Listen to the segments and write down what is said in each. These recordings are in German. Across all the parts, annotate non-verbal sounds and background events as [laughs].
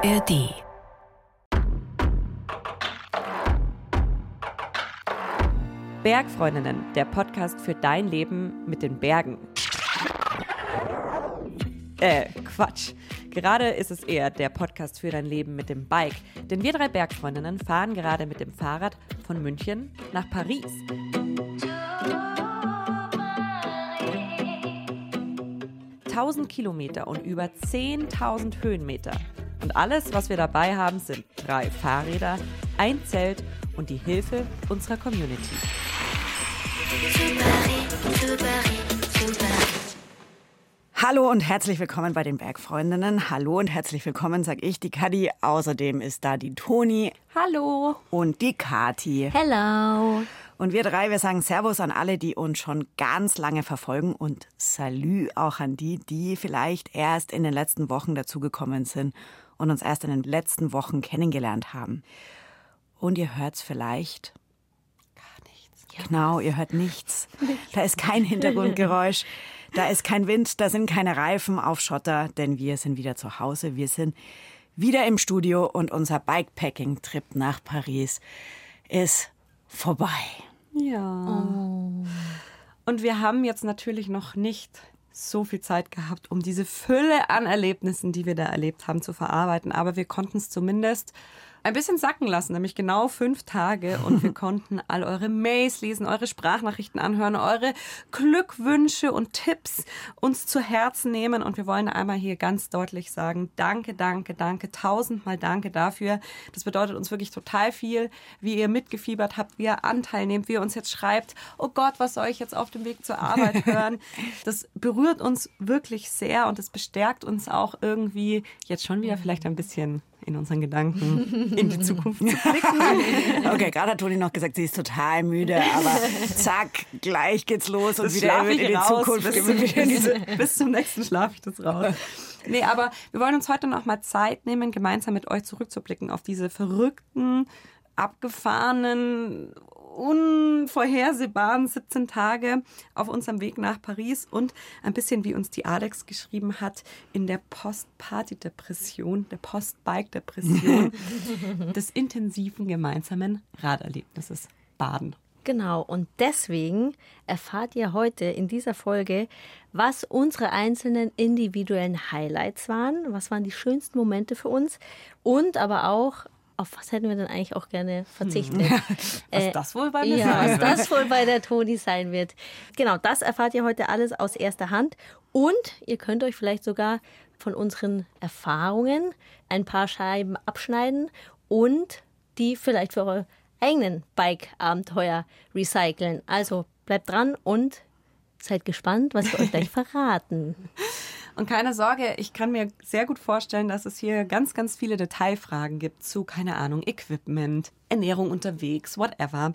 ARD. Bergfreundinnen, der Podcast für dein Leben mit den Bergen. Äh, Quatsch. Gerade ist es eher der Podcast für dein Leben mit dem Bike. Denn wir drei Bergfreundinnen fahren gerade mit dem Fahrrad von München nach Paris. Tausend Kilometer und über 10.000 Höhenmeter. Und alles, was wir dabei haben, sind drei Fahrräder, ein Zelt und die Hilfe unserer Community. Hallo und herzlich willkommen bei den Bergfreundinnen. Hallo und herzlich willkommen, sag ich, die Kadi. Außerdem ist da die Toni Hallo! und die Kati. Hello. Und wir drei, wir sagen Servus an alle, die uns schon ganz lange verfolgen und Salü auch an die, die vielleicht erst in den letzten Wochen dazugekommen sind und uns erst in den letzten Wochen kennengelernt haben. Und ihr hört's vielleicht Gar nichts. Genau, ihr hört nichts. Da ist kein Hintergrundgeräusch, da ist kein Wind, da sind keine Reifen auf Schotter, denn wir sind wieder zu Hause. Wir sind wieder im Studio und unser Bikepacking-Trip nach Paris ist vorbei. Ja. Und wir haben jetzt natürlich noch nicht so viel Zeit gehabt, um diese Fülle an Erlebnissen, die wir da erlebt haben, zu verarbeiten. Aber wir konnten es zumindest ein bisschen sacken lassen, nämlich genau fünf Tage. Und wir [laughs] konnten all eure Mails lesen, eure Sprachnachrichten anhören, eure Glückwünsche und Tipps uns zu Herzen nehmen. Und wir wollen einmal hier ganz deutlich sagen, danke, danke, danke, tausendmal danke dafür. Das bedeutet uns wirklich total viel, wie ihr mitgefiebert habt, wie ihr Anteil nehmt, wie ihr uns jetzt schreibt, oh Gott, was soll ich jetzt auf dem Weg zur Arbeit [laughs] hören? Das berührt uns wirklich sehr und es bestärkt uns auch irgendwie jetzt schon wieder vielleicht ein bisschen in unseren Gedanken in die Zukunft zu [laughs] blicken. Okay, gerade hat Toni noch gesagt, sie ist total müde, aber zack, gleich geht's los und Das wieder wird ich in die raus, Zukunft bis, zum, wieder diese bis, bis zum nächsten schlafe ich das raus. Nee, aber wir wollen uns heute noch mal Zeit nehmen, gemeinsam mit euch zurückzublicken auf diese verrückten, abgefahrenen, unvorhersehbaren 17 Tage auf unserem Weg nach Paris und ein bisschen, wie uns die Alex geschrieben hat, in der Post-Party-Depression, der Post-Bike-Depression [laughs] des intensiven gemeinsamen Raderlebnisses baden. Genau, und deswegen erfahrt ihr heute in dieser Folge, was unsere einzelnen individuellen Highlights waren, was waren die schönsten Momente für uns und aber auch, auf was hätten wir denn eigentlich auch gerne verzichtet. [laughs] Was das wohl bei mir ja, sein was wird. das wohl bei der Toni sein wird. Genau, das erfahrt ihr heute alles aus erster Hand. Und ihr könnt euch vielleicht sogar von unseren Erfahrungen ein paar Scheiben abschneiden und die vielleicht für eure eigenen Bike-Abenteuer recyceln. Also bleibt dran und seid gespannt, was wir euch gleich [laughs] verraten. Und keine Sorge, ich kann mir sehr gut vorstellen, dass es hier ganz, ganz viele Detailfragen gibt zu, keine Ahnung, Equipment, Ernährung unterwegs, whatever.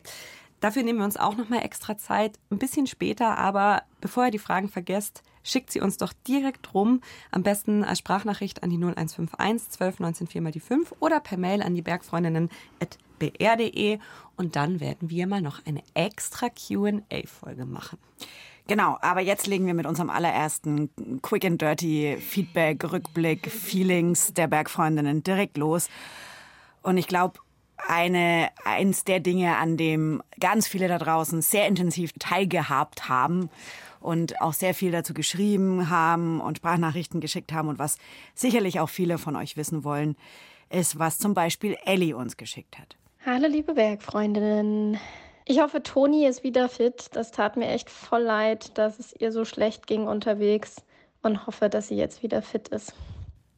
Dafür nehmen wir uns auch nochmal extra Zeit, ein bisschen später, aber bevor ihr die Fragen vergesst, schickt sie uns doch direkt rum. Am besten als Sprachnachricht an die 0151 12 19 4 mal die 5 oder per Mail an die Bergfreundinnen at br.de und dann werden wir mal noch eine extra Q&A-Folge machen. Genau, aber jetzt legen wir mit unserem allerersten Quick and Dirty Feedback, Rückblick, Feelings der Bergfreundinnen direkt los. Und ich glaube, eine, eins der Dinge, an dem ganz viele da draußen sehr intensiv teilgehabt haben und auch sehr viel dazu geschrieben haben und Sprachnachrichten geschickt haben und was sicherlich auch viele von euch wissen wollen, ist, was zum Beispiel Ellie uns geschickt hat. Hallo liebe Bergfreundinnen. Ich hoffe, Toni ist wieder fit. Das tat mir echt voll leid, dass es ihr so schlecht ging unterwegs und hoffe, dass sie jetzt wieder fit ist.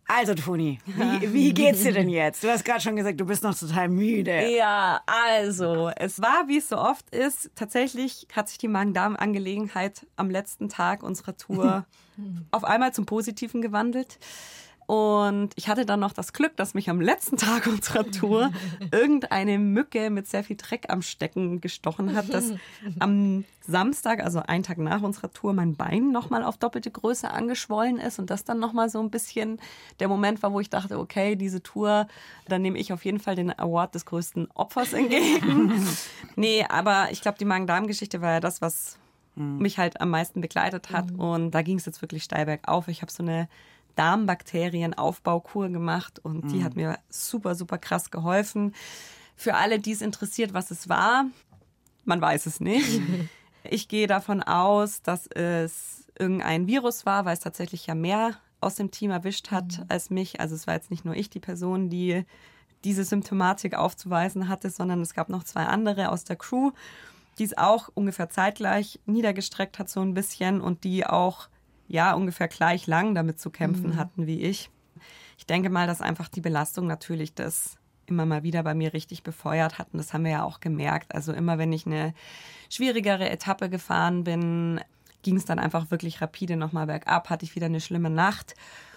Also, Toni, wie, [laughs] wie geht's dir denn jetzt? Du hast gerade schon gesagt, du bist noch total müde. Ja, also, es war, wie es so oft ist, tatsächlich hat sich die Magen-Darm-Angelegenheit am letzten Tag unserer Tour [laughs] auf einmal zum Positiven gewandelt. Und ich hatte dann noch das Glück, dass mich am letzten Tag [laughs] unserer Tour irgendeine Mücke mit sehr viel Dreck am Stecken gestochen hat, dass [laughs] am Samstag, also einen Tag nach unserer Tour, mein Bein nochmal auf doppelte Größe angeschwollen ist und das dann nochmal so ein bisschen der Moment war, wo ich dachte, okay, diese Tour, dann nehme ich auf jeden Fall den Award des größten Opfers entgegen. [laughs] nee, aber ich glaube, die Magen-Darm-Geschichte war ja das, was mich halt am meisten begleitet hat. Und da ging es jetzt wirklich steil bergauf. Ich habe so eine Darmbakterienaufbaukur gemacht und die hat mir super, super krass geholfen. Für alle, die es interessiert, was es war, man weiß es nicht. [laughs] Ich gehe davon aus, dass es irgendein Virus war, weil es tatsächlich ja mehr aus dem Team erwischt hat als mich. Also es war jetzt nicht nur ich die Person, die diese Symptomatik aufzuweisen hatte, sondern es gab noch zwei andere aus der Crew, die es auch ungefähr zeitgleich niedergestreckt hat so ein bisschen und die auch ja ungefähr gleich lang damit zu kämpfen hatten wie ich. Ich denke mal, dass einfach die Belastung natürlich das immer mal wieder bei mir richtig befeuert hat. Und das haben wir ja auch gemerkt. Also immer wenn ich eine schwierigere Etappe gefahren bin, ging es dann einfach wirklich rapide nochmal bergab, hatte ich wieder eine schlimme Nacht.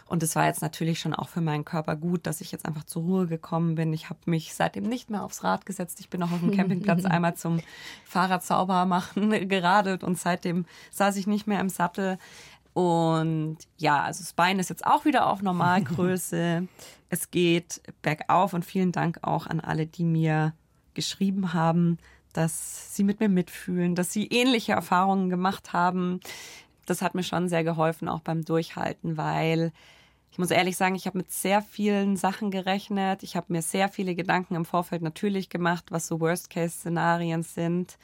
Und es war jetzt natürlich schon auch für meinen Körper gut, dass ich jetzt einfach zur Ruhe gekommen bin. Ich habe mich seitdem nicht mehr aufs Rad gesetzt. Ich bin auch auf dem [laughs] Campingplatz einmal zum Fahrrad sauber machen [laughs] geradelt und seitdem saß ich nicht mehr im Sattel. Und ja, also das Bein ist jetzt auch wieder auf Normalgröße. [laughs] es geht bergauf und vielen Dank auch an alle, die mir geschrieben haben, dass sie mit mir mitfühlen, dass sie ähnliche Erfahrungen gemacht haben. Das hat mir schon sehr geholfen, auch beim Durchhalten, weil ich muss ehrlich sagen, ich habe mit sehr vielen Sachen gerechnet. Ich habe mir sehr viele Gedanken im Vorfeld natürlich gemacht, was so Worst-Case-Szenarien sind.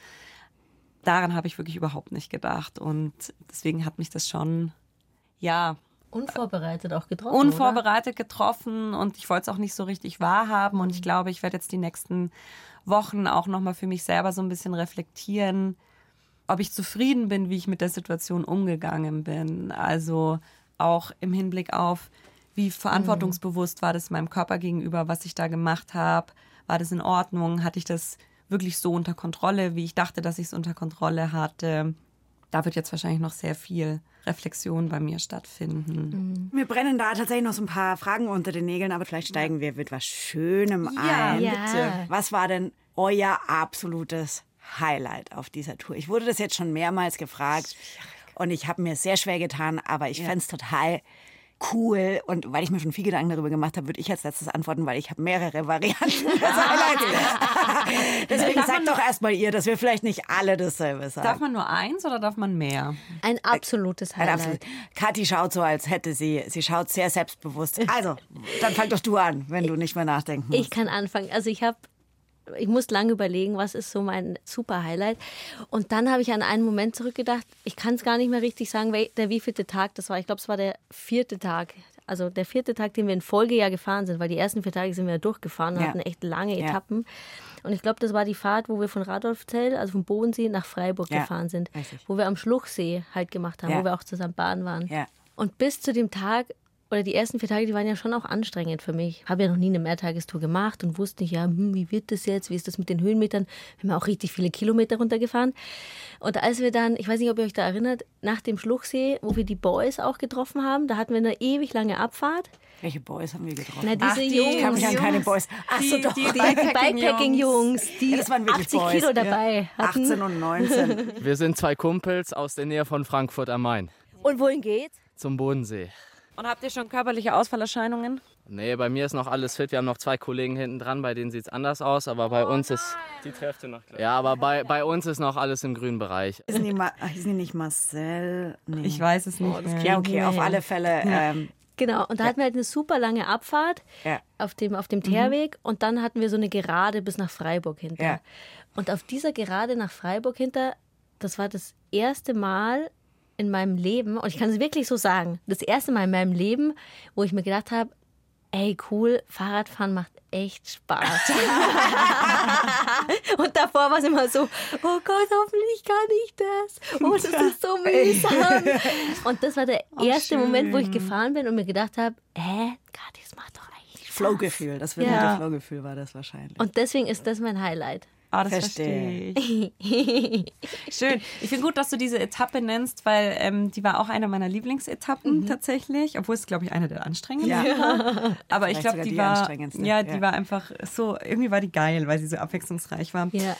Daran habe ich wirklich überhaupt nicht gedacht. Und deswegen hat mich das schon, ja, Unvorbereitet auch getroffen. unvorbereitet getroffen und ich wollte es auch nicht so richtig wahrhaben. Und ich glaube, ich werde jetzt die nächsten Wochen auch nochmal für mich selber so ein bisschen reflektieren, ob ich zufrieden bin, wie ich mit der Situation umgegangen bin. Also auch im Hinblick auf, wie verantwortungsbewusst war das meinem Körper gegenüber, was ich da gemacht habe. War das in Ordnung? Hatte ich das wirklich so unter Kontrolle, wie ich dachte, dass ich es unter Kontrolle hatte? Da wird jetzt wahrscheinlich noch sehr viel Reflexion bei mir stattfinden. Mir brennen da tatsächlich noch so ein paar Fragen unter den Nägeln, aber vielleicht steigen wir mit was Schönem ein. Ja. Was war denn euer absolutes Highlight auf dieser Tour? Ich wurde das jetzt schon mehrmals gefragt und ich habe mir sehr schwer getan, aber ich fänd's total cool und weil ich mir schon viel Gedanken darüber gemacht habe, würde ich als letztes antworten, weil ich habe mehrere Varianten [laughs] des Highlights. [laughs] Deswegen sagt doch erstmal ihr, dass wir vielleicht nicht alle dasselbe sagen. Darf man nur eins oder darf man mehr? Ein absolutes Highlight. absolut. Kathi schaut so, als hätte sie, sie schaut sehr selbstbewusst. Also, dann fang doch du an, wenn du nicht mehr nachdenken musst. Ich kann anfangen. Also ich habe, ich muss lange überlegen, was ist so mein super Highlight. Und dann habe ich an einen Moment zurückgedacht. Ich kann es gar nicht mehr richtig sagen, der wievielte Tag das war. Ich glaube, es war der vierte Tag. Also der vierte Tag, den wir in Folge ja gefahren sind, weil die ersten vier Tage sind wir ja durchgefahren und Ja. hatten echt lange Ja. Etappen. Und ich glaube, das war die Fahrt, wo wir von Radolfzell, also vom Bodensee nach Freiburg Ja, gefahren sind, richtig. wo wir am Schluchsee halt gemacht haben, wo wir auch zusammen baden waren. Und bis zu dem Tag, oder die ersten vier Tage, die waren ja schon auch anstrengend für mich. Habe ja noch nie eine Mehrtagestour gemacht und wusste nicht, ja, hm, wie wird das jetzt? Wie ist das mit den Höhenmetern? Wir haben auch richtig viele Kilometer runtergefahren. Und als wir dann, ich weiß nicht, ob ihr euch da erinnert, nach dem Schluchsee, wo wir die Boys auch getroffen haben, da hatten wir eine ewig lange Abfahrt. Welche Boys haben wir getroffen? Na, diese Ach, die- Jungs. ich kann mich an keine Boys. Ach so, doch. die die Bikepacking-Jungs. Bikepacking-Jungs, die Ja, das waren wirklich 80 Boys. Kilo dabei hatten. 18 und 19. Wir sind zwei Kumpels aus der Nähe von Frankfurt am Main. Und wohin geht's? Zum Bodensee. Und habt ihr schon körperliche Ausfallerscheinungen? Nee, bei mir ist noch alles fit. Wir haben noch zwei Kollegen hinten dran, bei denen sieht es anders aus, aber bei uns ist. Die trefft ihr noch gleich. Ja, aber bei, bei uns ist noch alles im grünen Bereich. Hießen die, Ma hießen die nicht Marcel? Nee. Ich weiß es nicht mehr. ja, okay, auf alle Fälle. Ähm, Genau, und da hatten wir halt eine super lange Abfahrt Ja. auf dem, auf dem Teerweg und dann hatten wir so eine Gerade bis nach Freiburg hinter. Ja. Und auf dieser Gerade nach Freiburg hinter, das war das erste Mal in meinem Leben, und ich kann es wirklich so sagen, das erste Mal in meinem Leben, wo ich mir gedacht habe, ey cool, Fahrradfahren macht echt Spaß. [laughs] und davor war es immer so, oh Gott, hoffentlich kann ich das. Oh, das ist so mühsam. Und das war der erste Moment, wo ich gefahren bin und mir gedacht habe, hä, Kathi, das macht doch eigentlich Spaß. Flowgefühl, das Ja. Flowgefühl war das wahrscheinlich. Und deswegen ist das mein Highlight. Ah, das Verstehe. verstehe ich. [laughs] Schön. Ich finde gut, dass du diese Etappe nennst, weil ähm, die war auch eine meiner Lieblingsetappen tatsächlich, obwohl es, glaube ich, eine der anstrengendsten Ja. war. [laughs] Aber ich glaube, die, die war, ja, die ja. war einfach so, irgendwie war die geil, weil sie so abwechslungsreich war. Ja.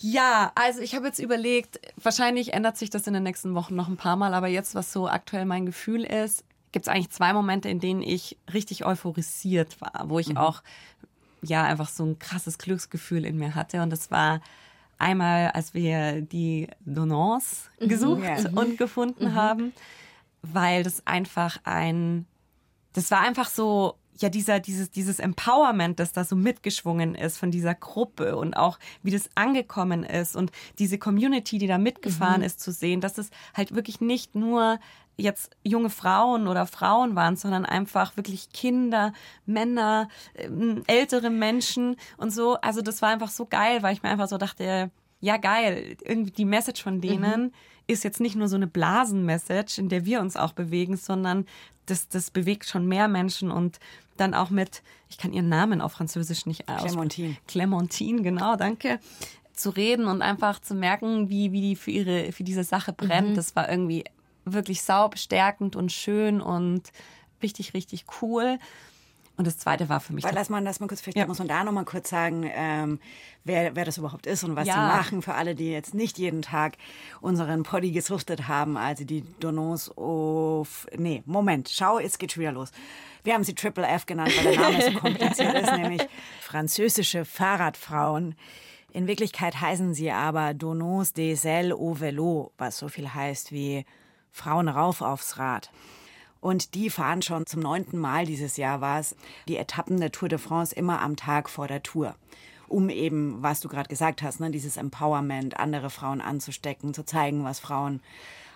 Ja, also ich habe jetzt überlegt, wahrscheinlich ändert sich das in den nächsten Wochen noch ein paar Mal, aber jetzt, was so aktuell mein Gefühl ist, gibt es eigentlich zwei Momente, in denen ich richtig euphorisiert war, wo ich auch ja einfach so ein krasses Glücksgefühl in mir hatte. Und das war einmal, als wir die Donance gesucht Ja. und gefunden haben. weil das einfach ein, das war einfach so, ja, dieser, dieses, dieses Empowerment, das da so mitgeschwungen ist von dieser Gruppe und auch wie das angekommen ist und diese Community, die da mitgefahren mhm. ist, zu sehen, dass es halt wirklich nicht nur jetzt junge Frauen oder Frauen waren, sondern einfach wirklich Kinder, Männer, ähm, ältere Menschen und so. Also das war einfach so geil, weil ich mir einfach so dachte, ja geil, irgendwie die Message von denen mhm. ist jetzt nicht nur so eine Blasenmessage, in der wir uns auch bewegen, sondern das, das bewegt schon mehr Menschen und dann auch mit, ich kann ihren Namen auf Französisch nicht aussprechen. Clementine. Clementine, genau, danke zu reden und einfach zu merken, wie, wie die für ihre, für diese Sache brennt. Mhm. Das war irgendwie wirklich saubestärkend und schön und richtig, richtig cool. Und das zweite war für mich. Weil lass mal, lass mal kurz, vielleicht ja. muss man da nochmal kurz sagen, ähm, wer, wer das überhaupt ist und was ja. die machen für alle, die jetzt nicht jeden Tag unseren Poddy gesuchtet haben, also die Donos auf. Nee, Moment, schau, es geht schon wieder los. Wir haben sie Triple F genannt, weil der Name so [laughs] kompliziert ist, nämlich französische Fahrradfrauen. In Wirklichkeit heißen sie aber Donos des Ailes au Vélo, was so viel heißt wie Frauen rauf aufs Rad. Und die fahren schon zum neunten Mal dieses Jahr war es, die Etappen der Tour de France immer am Tag vor der Tour. Um eben, was du gerade gesagt hast, ne, dieses Empowerment, andere Frauen anzustecken, zu zeigen, was Frauen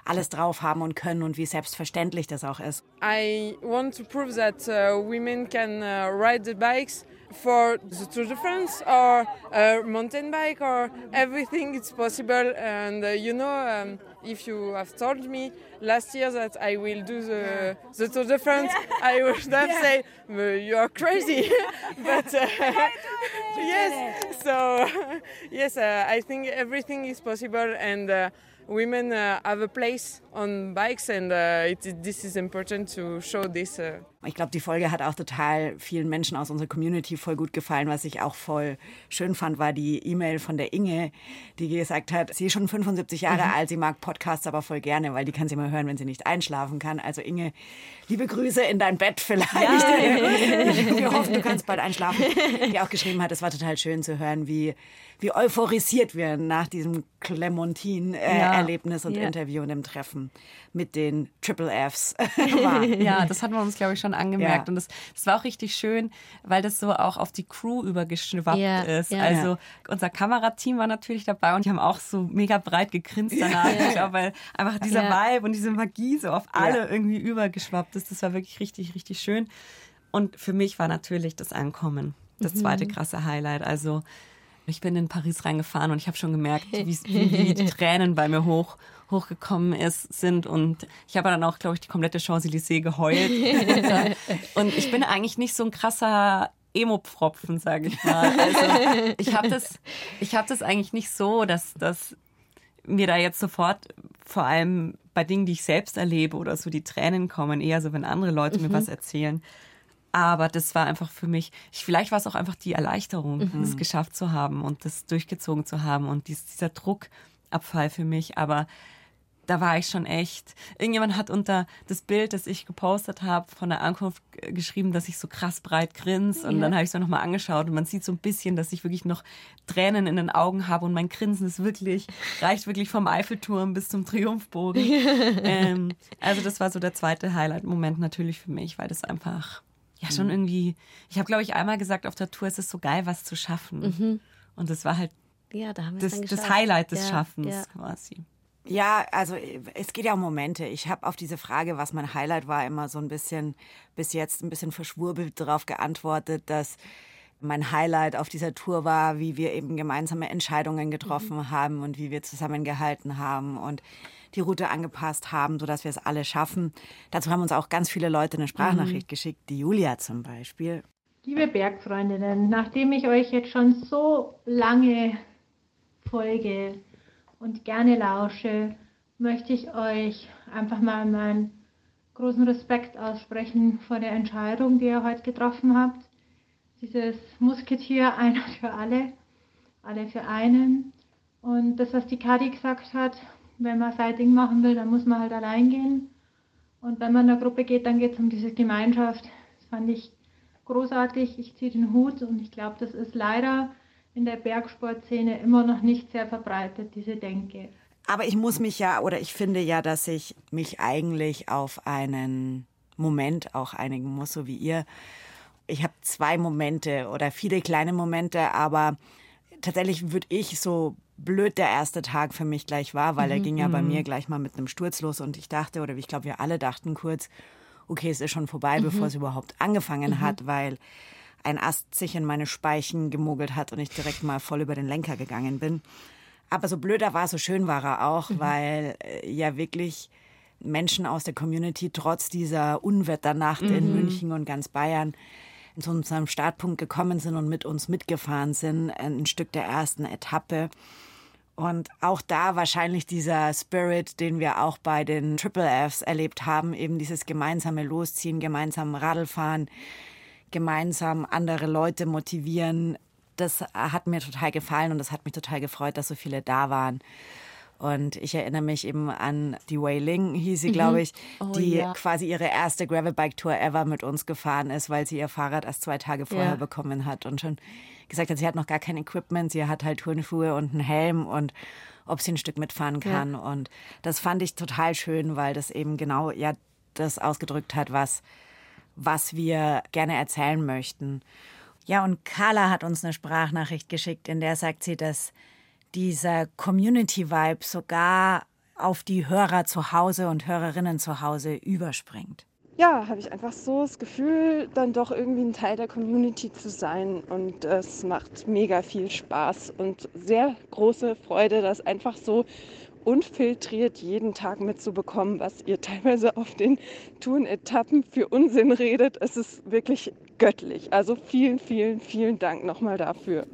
alles drauf haben und können und wie selbstverständlich das auch ist. I want to prove that uh, women can uh, ride the bikes for the Tour de France or a mountain bike or everything it's possible and uh, you know um, if you have told me last year that I will do the, the Tour de France, I would have yeah. said, you are crazy. [laughs] [laughs] but uh, yes, so [laughs] yes, uh, I think everything is possible and uh, women uh, have a place on bikes and uh, it, this is important to show this. Ich glaube, die Folge hat auch total vielen Menschen aus unserer Community voll gut gefallen. Was ich auch voll schön fand, war die E-Mail von der Inge, die gesagt hat, sie ist schon 75 Jahre mhm. alt, sie mag Podcasts aber voll gerne, weil die kann sie mal hören, wenn sie nicht einschlafen kann. Also Inge, liebe Grüße in dein Bett vielleicht. Ja. [laughs] Wir [laughs] hoffen, du kannst bald einschlafen. Die auch geschrieben hat, es war total schön zu hören, wie, wie euphorisiert wir nach diesem Clementine-Erlebnis äh, ja. und ja. Interview und dem Treffen mit den Triple Fs [laughs] Ja, das hatten wir uns, glaube ich, schon angemerkt. Ja. Und das, das war auch richtig schön, weil das so auch auf die Crew übergeschwappt ja, ist. Ja. Also unser Kamerateam war natürlich dabei und die haben auch so mega breit gegrinst danach. Ich glaube, weil einfach dieser Vibe und diese Magie so auf alle irgendwie übergeschwappt ist. Das war wirklich richtig, richtig schön. Und für mich war natürlich das Ankommen das mhm. zweite krasse Highlight. Also ich bin in Paris reingefahren und ich habe schon gemerkt, wie, [laughs] wie, die Tränen bei mir hoch, hochgekommen ist, sind. Und ich habe dann auch, glaube ich, die komplette Champs-Élysées geheult. [laughs] und ich bin eigentlich nicht so ein krasser Emo-Pfropfen, sage ich mal. Also ich habe das, ich hab das eigentlich nicht so, dass, dass mir da jetzt sofort, vor allem bei Dingen, die ich selbst erlebe oder so, die Tränen kommen, eher so, wenn andere Leute mhm. mir was erzählen. Aber das war einfach für mich, ich, vielleicht war es auch einfach die Erleichterung, mhm. das geschafft zu haben und das durchgezogen zu haben und dies, dieser Druckabfall für mich. Aber da war ich schon echt. Irgendjemand hat unter das Bild, das ich gepostet habe, von der Ankunft geschrieben, dass ich so krass breit grinse. Und ja. dann habe ich es mir nochmal angeschaut und man sieht so ein bisschen, dass ich wirklich noch Tränen in den Augen habe und mein Grinsen ist wirklich, reicht wirklich vom Eiffelturm bis zum Triumphbogen. [laughs] ähm, also das war so der zweite Highlight-Moment natürlich für mich, weil das einfach ja schon mhm. irgendwie, ich habe glaube ich einmal gesagt auf der Tour, es ist so geil, was zu schaffen. Mhm. Und das war halt ja, da das, das, Highlight des ja, Schaffens ja. quasi. Ja, also es geht ja um Momente. Ich habe auf diese Frage, was mein Highlight war, immer so ein bisschen bis jetzt ein bisschen verschwurbelt darauf geantwortet, dass mein Highlight auf dieser Tour war, wie wir eben gemeinsame Entscheidungen getroffen mhm. haben und wie wir zusammengehalten haben und die Route angepasst haben, sodass wir es alle schaffen. Dazu haben uns auch ganz viele Leute eine Sprachnachricht mhm. geschickt, die Julia zum Beispiel. Liebe Bergfreundinnen, nachdem ich euch jetzt schon so lange folge und gerne lausche, möchte ich euch einfach mal meinen großen Respekt aussprechen vor der Entscheidung, die ihr heute getroffen habt. Dieses Musketier, [laughs] einer für alle, alle für einen. Und das, was die Kadi gesagt hat, wenn man sein Ding machen will, dann muss man halt allein gehen. Und wenn man in der Gruppe geht, dann geht es um diese Gemeinschaft. Das fand ich großartig. Ich ziehe den Hut und ich glaube, das ist leider in der Bergsportszene immer noch nicht sehr verbreitet, diese Denke. Aber ich muss mich ja, oder ich finde ja, dass ich mich eigentlich auf einen Moment auch einigen muss, so wie ihr. Ich habe zwei Momente oder viele kleine Momente, aber tatsächlich würde ich so blöd der erste Tag für mich gleich war, weil er ging ja bei mir gleich mal mit einem Sturz los und ich dachte, oder ich glaube, wir alle dachten kurz, okay, es ist schon vorbei, bevor es überhaupt angefangen hat, weil ein Ast sich in meine Speichen gemogelt hat und ich direkt mal voll über den Lenker gegangen bin. Aber so blöd er war, so schön war er auch, weil äh, ja wirklich Menschen aus der Community trotz dieser Unwetternacht in München und ganz Bayern zu unserem Startpunkt gekommen sind und mit uns mitgefahren sind, ein Stück der ersten Etappe. Und auch da wahrscheinlich dieser Spirit, den wir auch bei den Triple Fs erlebt haben, eben dieses gemeinsame Losziehen, gemeinsam Radlfahren, gemeinsam andere Leute motivieren. Das hat mir total gefallen und das hat mich total gefreut, dass so viele da waren. Und ich erinnere mich eben an die Wei Ling, hieß sie, glaube ich, die ja. quasi ihre erste Gravelbike-Tour ever mit uns gefahren ist, weil sie ihr Fahrrad erst zwei Tage vorher Ja. bekommen hat und schon gesagt hat, sie hat noch gar kein Equipment, sie hat halt Turnschuhe und einen Helm und ob sie ein Stück mitfahren kann. Und das fand ich total schön, weil das eben genau ja das ausgedrückt hat, was, was wir gerne erzählen möchten. Ja, und Carla hat uns eine Sprachnachricht geschickt, in der sagt sie, dass dieser Community-Vibe sogar auf die Hörer zu Hause und Hörerinnen zu Hause überspringt. ja, habe ich einfach so das Gefühl, dann doch irgendwie ein Teil der Community zu sein. Und es macht mega viel Spaß und sehr große Freude, das einfach so unfiltriert jeden Tag mitzubekommen, was ihr teilweise auf den Tourenetappen für Unsinn redet. Es ist wirklich göttlich. Also vielen, vielen, vielen Dank nochmal dafür.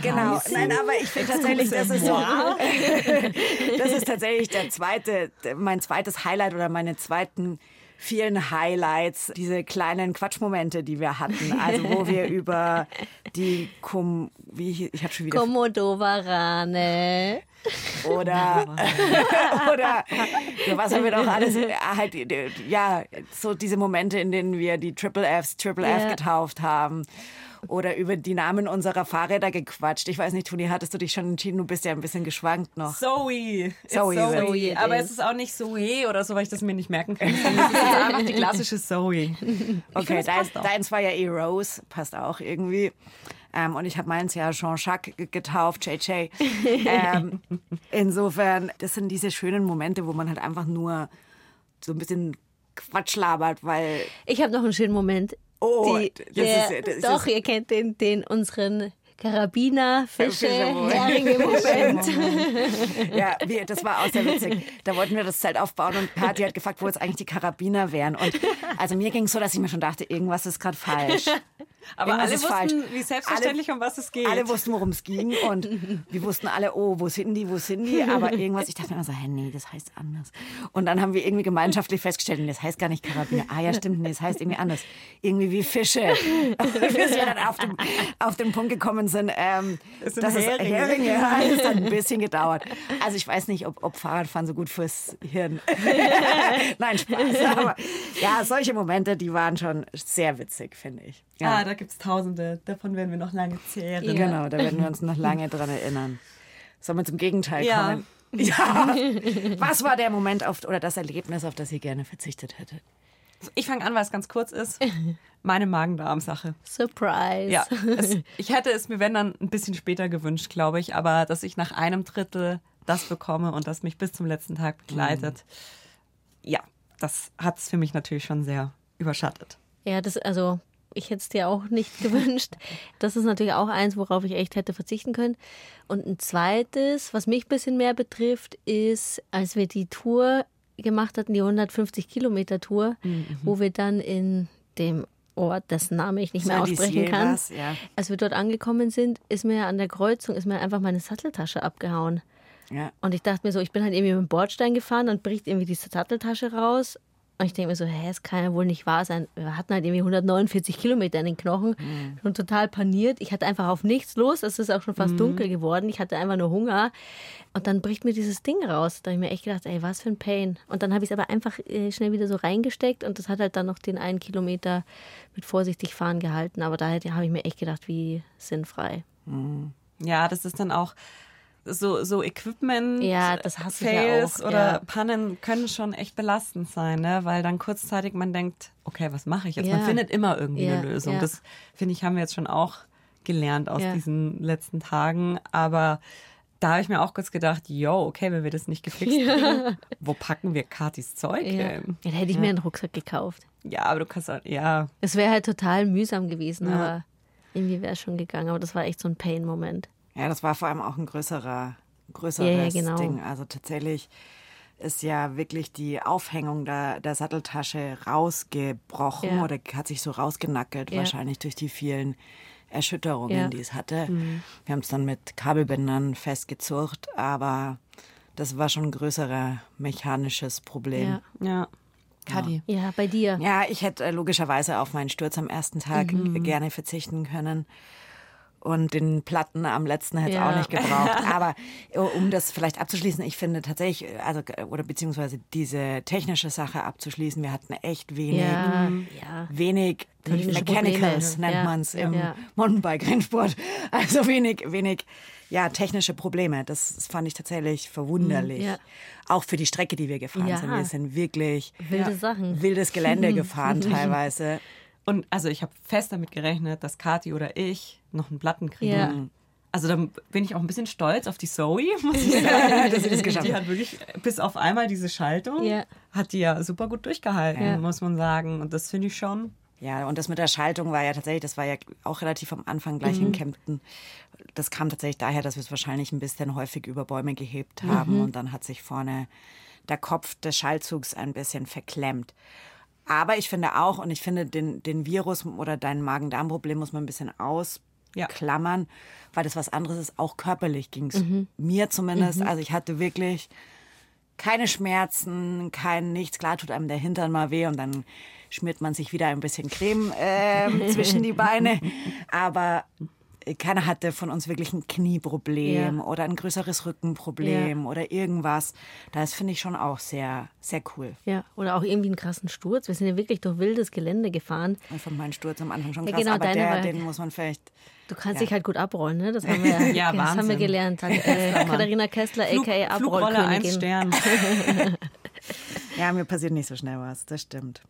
Genau, nein, aber ich finde tatsächlich, das ist so, [laughs] das ist tatsächlich der zweite, mein zweites Highlight oder meine zweiten vielen Highlights, diese kleinen Quatschmomente, die wir hatten, also wo wir [laughs] über die Kom, wie ich, habe schon wieder Komodowarane. oder [laughs] oder was haben wir doch alles halt ja so diese Momente in denen wir die Triple Fs Triple F getauft haben oder über die Namen unserer Fahrräder gequatscht. Ich weiß nicht, Toni, hattest du dich schon entschieden? Du bist ja ein bisschen geschwankt noch. Zoe. Zoe Zoe. Zoe Aber es ist auch nicht Zoe oder so, weil ich das mir nicht merken kann. [laughs] Es ist einfach die klassische Zoe. Okay, das dein, deins war ja eh Rose, passt auch irgendwie. Ähm, und ich habe meins ja Jean-Jacques ge- getauft, JJ. [laughs] Ähm, insofern, das sind diese schönen Momente, wo man halt einfach nur so ein bisschen Quatsch labert, weil Ich habe noch einen schönen Moment. Oh, Die, das der, ist- das ist- doch, ihr kennt den, den unseren Karabiner, Fische. Heringe Moment. Ja, wir, das war auch sehr witzig. Da wollten wir das Zelt aufbauen und Party hat gefragt, wo jetzt eigentlich die Karabiner wären. Und also mir ging es so, dass ich mir schon dachte, irgendwas ist gerade falsch. Aber Irgendwas alle ist wussten, falsch. wie selbstverständlich, Alle- um was es geht. Alle wussten, worum es ging und wir wussten alle, oh, wo sind die, wo sind die? Aber irgendwas, ich dachte mir immer so, hä, nee, das heißt anders. Und dann haben wir irgendwie gemeinschaftlich festgestellt, nee, das heißt gar nicht Karabiner. Ah ja, stimmt, nee, das heißt irgendwie anders. Irgendwie wie Fische. Und bis [laughs] wir dann auf den, auf den Punkt gekommen sind, ähm, sind dass es Heringe. Heringe [laughs] es hat ein bisschen gedauert. Also ich weiß nicht, ob, ob Fahrradfahren so gut fürs Hirn. [laughs] Nein, Spaß. Aber ja, solche Momente, die waren schon sehr witzig, finde ich. Ja. Ah, da gibt es Tausende. Davon werden wir noch lange zehren. Ja. Genau, da werden wir uns noch lange dran erinnern. Sollen wir zum Gegenteil Ja. kommen? [laughs] Ja. Was war der Moment auf, oder das Erlebnis, auf das ihr gerne verzichtet hättet? Ich fange an, weil es ganz kurz ist. [laughs] Meine Magen-Darm-Sache. Surprise. Ja, es, [laughs] ich hätte es mir, wenn dann, ein bisschen später gewünscht, glaube ich. Aber dass ich nach einem Drittel das bekomme und das mich bis zum letzten Tag begleitet, ja, das hat es für mich natürlich schon sehr überschattet. Ja, das, also, ich hätte es dir auch nicht [laughs] gewünscht. Das ist natürlich auch eins, worauf ich echt hätte verzichten können. Und ein zweites, was mich ein bisschen mehr betrifft, ist, als wir die Tour gemacht hatten, die 150 Kilometer Tour, wo wir dann in dem Ort, dessen Name ich nicht mehr aussprechen kann, ja. als wir dort angekommen sind, ist mir an der Kreuzung, ist mir einfach meine Satteltasche abgehauen. Ja. Und ich dachte mir so, ich bin halt irgendwie mit dem Bordstein gefahren, dann bricht irgendwie die Satteltasche raus. Und ich denke mir so, hä, das kann ja wohl nicht wahr sein. Wir hatten halt irgendwie 149 Kilometer in den Knochen und total paniert. Ich hatte einfach auf nichts los. Es ist auch schon fast dunkel geworden. Ich hatte einfach nur Hunger. Und dann bricht mir dieses Ding raus. Da habe ich mir echt gedacht, ey, was für ein Pain. Und dann habe ich es aber einfach äh, schnell wieder so reingesteckt und das hat halt dann noch den einen Kilometer mit vorsichtig fahren gehalten. Aber da habe ich mir echt gedacht, wie sinnfrei. Ja, das ist dann auch, so, so Equipment Ja, ich ja Fails auch, oder ja. Pannen können schon echt belastend sein, ne? weil dann kurzzeitig man denkt, okay, was mache ich jetzt? Ja. Man findet immer irgendwie Ja, eine Lösung. ja. Das finde ich, haben wir jetzt schon auch gelernt aus Ja. diesen letzten Tagen. Aber da habe ich mir auch kurz gedacht, yo, okay, wenn wir das nicht gefixt kriegen, wo packen wir Katis Zeug Ja. hin? Ja, da hätte ich mir einen Rucksack gekauft. Ja, aber du kannst auch, ja, Es wäre halt total mühsam gewesen, Ja. aber irgendwie wäre es schon gegangen. Aber das war echt so ein Pain-Moment. Ja, das war vor allem auch ein größerer, größeres Ja, ja, genau. Ding. Also tatsächlich ist ja wirklich die Aufhängung der, der Satteltasche rausgebrochen Ja. oder hat sich so rausgenackelt, wahrscheinlich durch die vielen Erschütterungen. Mhm. die es hatte. Wir haben es dann mit Kabelbändern festgezurrt, aber das war schon ein größerer mechanisches Problem. Ja. ja. Kadi. Ja, bei dir. Ja, ich hätte äh, logischerweise auf meinen Sturz am ersten Tag Mhm. gerne verzichten können. Und den Platten am letzten hätte es Ja. auch nicht gebraucht. [laughs] Aber äh, um das vielleicht abzuschließen, ich finde tatsächlich, äh, also äh, oder beziehungsweise diese technische Sache abzuschließen, wir hatten echt wenig, Ja, ja. wenig Mechanicals Probleme. nennt man es im. Mountainbike-Rennsport. [laughs] Also wenig, wenig, ja, technische Probleme. Das, das fand ich tatsächlich verwunderlich. Mhm, ja. Auch für die Strecke, die wir gefahren Ja. sind. Wir sind wirklich Wilde Sachen. wildes Gelände [laughs] gefahren teilweise. Und also ich habe fest damit gerechnet, dass Kati oder ich noch einen Platten kriegen. Ja. Also da bin ich auch ein bisschen stolz auf die Zoe, [laughs] muss ich sagen. dass sie das geschafft Die hat. wirklich bis auf einmal diese Schaltung, Ja. hat die ja super gut durchgehalten, Ja. muss man sagen. Und das finde ich schon. Ja, und das mit der Schaltung war ja tatsächlich, das war ja auch relativ am Anfang gleich in Kempten. Das kam tatsächlich daher, dass wir es wahrscheinlich ein bisschen häufig über Bäume gehebt haben und dann hat sich vorne der Kopf des Schallzugs ein bisschen verklemmt. Aber ich finde auch, und ich finde, den, den Virus oder dein Magen-Darm-Problem muss man ein bisschen ausklammern, weil das was anderes ist. Auch körperlich ging es mir zumindest. Also ich hatte wirklich keine Schmerzen, kein nichts. Klar tut einem der Hintern mal weh und dann schmiert man sich wieder ein bisschen Creme ähm, [laughs] zwischen die Beine. Aber keiner hatte von uns wirklich ein Knieproblem Ja. oder ein größeres Rückenproblem oder irgendwas. Das finde ich schon auch sehr, sehr cool. Ja, oder auch irgendwie einen krassen Sturz. Wir sind ja wirklich durch wildes Gelände gefahren. Ich fand meinen Sturz am Anfang schon Ja, krass, genau, aber deine der, den muss man vielleicht... Du kannst Ja. dich halt gut abrollen, ne? Das haben [laughs] wir, Ja, das haben wir Wahnsinn. gelernt. Äh, [laughs] Katharina Kessler, Flug, a.k.a. Flugrolle, eins Abrollkönigin. Stern. [laughs] Ja, mir passiert nicht so schnell was, das stimmt.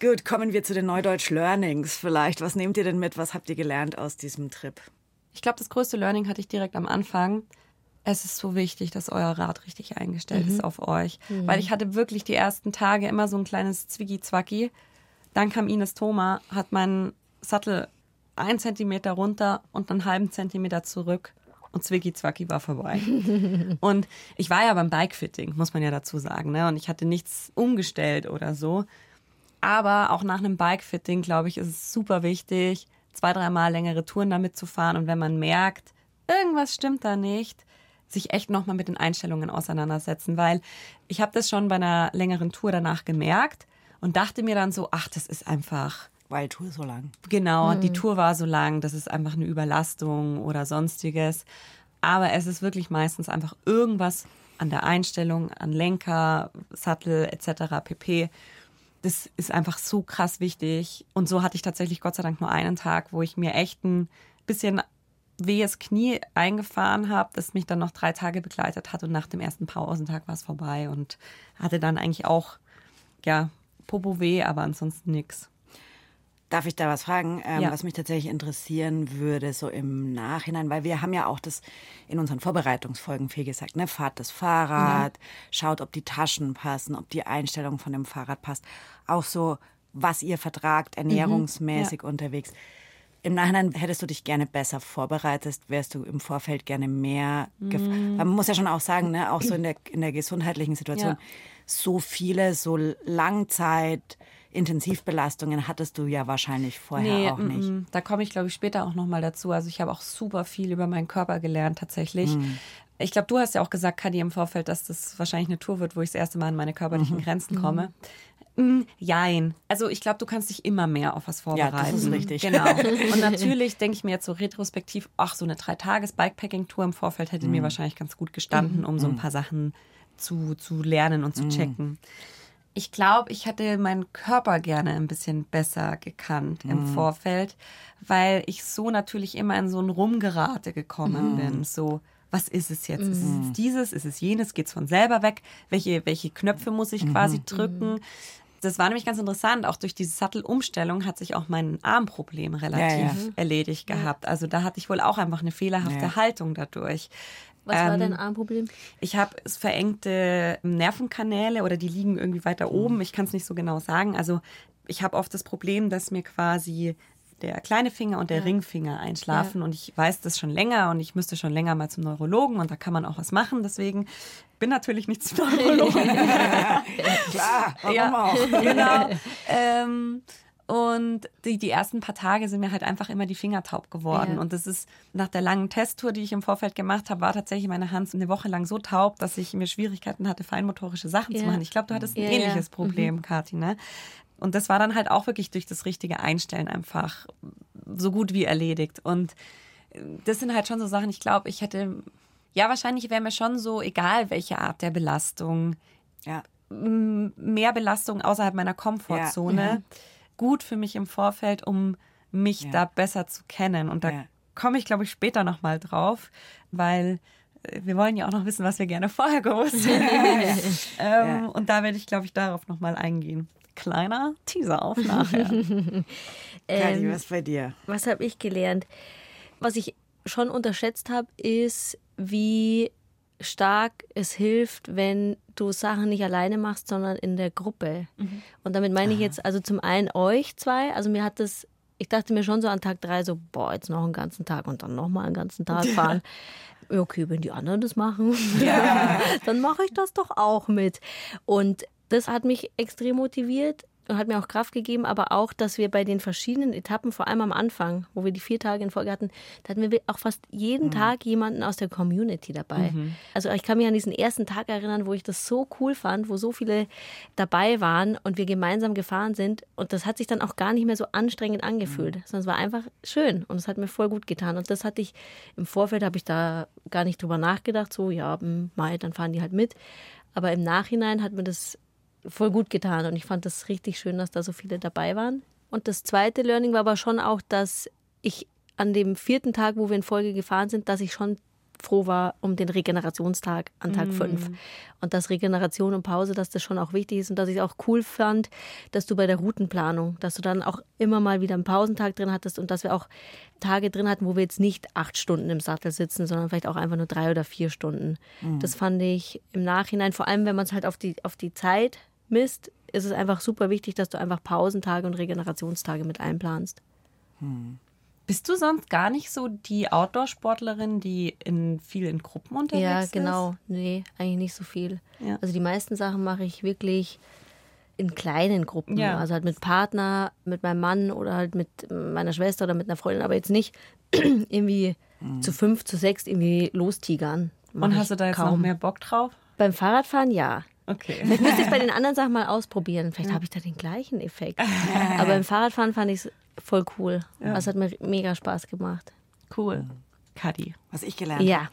Gut, kommen wir zu den Neudeutsch Learnings vielleicht. Was nehmt ihr denn mit? Was habt ihr gelernt aus diesem Trip? Ich glaube, das größte Learning hatte ich direkt am Anfang. Es ist so wichtig, dass euer Rad richtig eingestellt ist auf euch. Weil ich hatte wirklich die ersten Tage immer so ein kleines Zwicki-Zwacki. Dann kam Ines Thoma, hat meinen Sattel einen Zentimeter runter und einen halben Zentimeter zurück. Und Zwicki-Zwacki war vorbei. [laughs] und ich war ja beim Bikefitting, muss man ja dazu sagen. Ne? Und ich hatte nichts umgestellt oder so. Aber auch nach einem Bikefitting, glaube ich, ist es super wichtig, zwei, dreimal längere Touren damit zu fahren. Und wenn man merkt, irgendwas stimmt da nicht, sich echt nochmal mit den Einstellungen auseinandersetzen. Weil ich habe das schon bei einer längeren Tour danach gemerkt und dachte mir dann so, ach, das ist einfach, Weil Tour so lang. genau, die Tour war so lang, das ist einfach eine Überlastung oder sonstiges. Aber es ist wirklich meistens einfach irgendwas an der Einstellung, an Lenker, Sattel etc. pp. Das ist einfach so krass wichtig. Und so hatte ich tatsächlich Gott sei Dank nur einen Tag, wo ich mir echt ein bisschen wehes Knie eingefahren habe, das mich dann noch drei Tage begleitet hat. Und nach dem ersten Pausentag war es vorbei und hatte dann eigentlich auch, ja, Popo weh, aber ansonsten nix. Darf ich da was fragen, ähm, Ja. was mich tatsächlich interessieren würde, so im Nachhinein, weil wir haben ja auch das in unseren Vorbereitungsfolgen viel gesagt, ne? Fahrt das Fahrrad, schaut, ob die Taschen passen, ob die Einstellung von dem Fahrrad passt. Auch so, was ihr vertragt, ernährungsmäßig unterwegs. Im Nachhinein hättest du dich gerne besser vorbereitet, wärst du im Vorfeld gerne mehr Weil man muss ja schon auch sagen, ne, auch so in [clears throat] der, in der gesundheitlichen Situation, Ja. so viele, so Langzeit Intensivbelastungen hattest du ja wahrscheinlich vorher auch mm, nicht. mm. Da komme ich, glaube ich, später auch nochmal dazu. Also ich habe auch super viel über meinen Körper gelernt tatsächlich. Mhm. Ich glaube, du hast ja auch gesagt, Kadi, im Vorfeld, dass das wahrscheinlich eine Tour wird, wo ich das erste Mal an meine körperlichen Mhm. Grenzen komme. Mm, Jein. Also ich glaube, du kannst dich immer mehr auf was Ja, vorbereiten. das ist richtig. Genau. [laughs] Und natürlich denke ich mir jetzt so retrospektiv, ach, so eine Drei-Tages-Bikepacking-Tour im Vorfeld hätte Mhm. mir wahrscheinlich ganz gut gestanden, um so ein paar Sachen zu, zu lernen und zu Mhm. checken. Ich glaube, ich hätte meinen Körper gerne ein bisschen besser gekannt im Vorfeld, weil ich so natürlich immer in so ein Rumgerate gekommen bin. So, was ist es jetzt? Ist es dieses, ist es jenes, geht es von selber weg? Welche, welche Knöpfe muss ich quasi drücken? Das war nämlich ganz interessant. Auch durch diese Sattelumstellung hat sich auch mein Armproblem relativ Ja, erledigt gehabt. Also da hatte ich wohl auch einfach eine fehlerhafte Ja. Haltung dadurch. Was war Ähm, dein Armproblem? Ich habe verengte Nervenkanäle oder die liegen irgendwie weiter oben. Ich kann es nicht so genau sagen. Also ich habe oft das Problem, dass mir quasi der kleine Finger und der Ringfinger einschlafen und ich weiß das schon länger und ich müsste schon länger mal zum Neurologen und da kann man auch was machen. Deswegen bin natürlich nicht zum [laughs] Neurologen. Klar, warum Ja, auch? genau. [laughs] ähm, und die, die ersten paar Tage sind mir halt einfach immer die Finger taub geworden. Ja. Und das ist nach der langen Testtour, die ich im Vorfeld gemacht habe, war tatsächlich meine Hand eine Woche lang so taub, dass ich mir Schwierigkeiten hatte, feinmotorische Sachen zu Ja. machen. Ich glaube, du hattest ein Ja, ähnliches Problem, Kathi, ne? Und das war dann halt auch wirklich durch das richtige Einstellen einfach so gut wie erledigt. Und das sind halt schon so Sachen, ich glaube, ich hätte, ja, wahrscheinlich wäre mir schon so, egal welche Art der Belastung, Ja. mehr Belastung außerhalb meiner Komfortzone gut für mich im Vorfeld, um mich Ja. da besser zu kennen. Und da Ja. komme ich, glaube ich, später nochmal drauf, weil äh, wir wollen ja auch noch wissen, was wir gerne vorher gewusst [laughs] hätten. ähm, Und da werde ich, glaube ich, darauf nochmal eingehen. Kleiner Teaser auf nachher. [laughs] Kathi, Ähm, was bei dir? Was habe ich gelernt? Was ich schon unterschätzt habe, ist, wie stark es hilft, wenn du Sachen nicht alleine machst, sondern in der Gruppe. Und damit meine ich jetzt also zum einen euch zwei. Also mir hat das, ich dachte mir schon so an Tag drei so, boah, jetzt noch einen ganzen Tag und dann noch mal einen ganzen Tag [laughs] fahren. Ja, okay, wenn die anderen das machen, [laughs] [laughs] dann mache ich das doch auch mit. Und das hat mich extrem motiviert hat mir auch Kraft gegeben, aber auch, dass wir bei den verschiedenen Etappen, vor allem am Anfang, wo wir die vier Tage in Folge hatten, da hatten wir auch fast jeden Tag jemanden aus der Community dabei. Also ich kann mich an diesen ersten Tag erinnern, wo ich das so cool fand, wo so viele dabei waren und wir gemeinsam gefahren sind. Und das hat sich dann auch gar nicht mehr so anstrengend angefühlt, sondern es war einfach schön und es hat mir voll gut getan. Und das hatte ich im Vorfeld, habe ich da gar nicht drüber nachgedacht, so ja, Mai, dann fahren die halt mit, aber im Nachhinein hat mir das voll gut getan und ich fand das richtig schön, dass da so viele dabei waren. Und das zweite Learning war aber schon auch, dass ich an dem vierten Tag, wo wir in Folge gefahren sind, dass ich schon froh war um den Regenerationstag an Tag 5. Und dass Regeneration und Pause, dass das schon auch wichtig ist und dass ich es auch cool fand, dass du bei der Routenplanung, dass du dann auch immer mal wieder einen Pausentag drin hattest und dass wir auch Tage drin hatten, wo wir jetzt nicht acht Stunden im Sattel sitzen, sondern vielleicht auch einfach nur drei oder vier Stunden. Das fand ich im Nachhinein, vor allem wenn man es halt auf die, auf die Zeit misst, ist es einfach super wichtig, dass du einfach Pausentage und Regenerationstage mit einplanst. Bist du sonst gar nicht so die Outdoor-Sportlerin, die in viel in Gruppen unterwegs Ja, ist? genau. Nee, eigentlich nicht so viel. Ja. Also die meisten Sachen mache ich wirklich in kleinen Gruppen. Ja. Also halt mit Partner, mit meinem Mann oder halt mit meiner Schwester oder mit einer Freundin, aber jetzt nicht [clears throat] irgendwie zu fünf, zu sechs irgendwie lostigern. Mach Und hast du da jetzt noch kaum. mehr Bock drauf? Beim Fahrradfahren ja. Okay. Vielleicht müsste ich es bei den anderen Sachen mal ausprobieren. Vielleicht habe ich da den gleichen Effekt. Aber beim Fahrradfahren fand ich es voll cool. Es hat mir mega Spaß gemacht. Cool. Kadi. Was ich gelernt Ja. habe.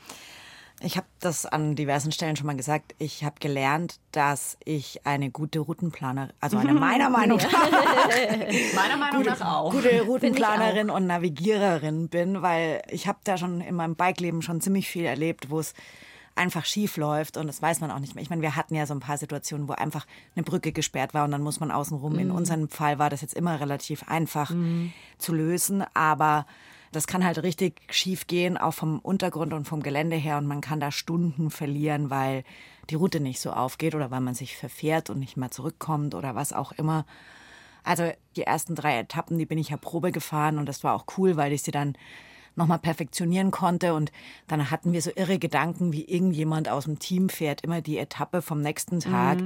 Ich habe das an diversen Stellen schon mal gesagt. Ich habe gelernt, dass ich eine gute Routenplanerin, also eine [laughs] meiner Meinung nach [laughs] Meiner Meinung nach auch. gute Routenplanerin und Navigiererin bin, weil ich habe da schon in meinem Bikeleben schon ziemlich viel erlebt, wo es einfach schief läuft und das weiß man auch nicht mehr. Ich meine, wir hatten ja so ein paar Situationen, wo einfach eine Brücke gesperrt war und dann muss man außenrum. In unserem Fall war das jetzt immer relativ einfach zu lösen, aber das kann halt richtig schief gehen, auch vom Untergrund und vom Gelände her und man kann da Stunden verlieren, weil die Route nicht so aufgeht oder weil man sich verfährt und nicht mehr zurückkommt oder was auch immer. Also die ersten drei Etappen, die bin ich ja Probe gefahren und das war auch cool, weil ich sie dann nochmal perfektionieren konnte und dann hatten wir so irre Gedanken, wie irgendjemand aus dem Team fährt immer die Etappe vom nächsten Tag.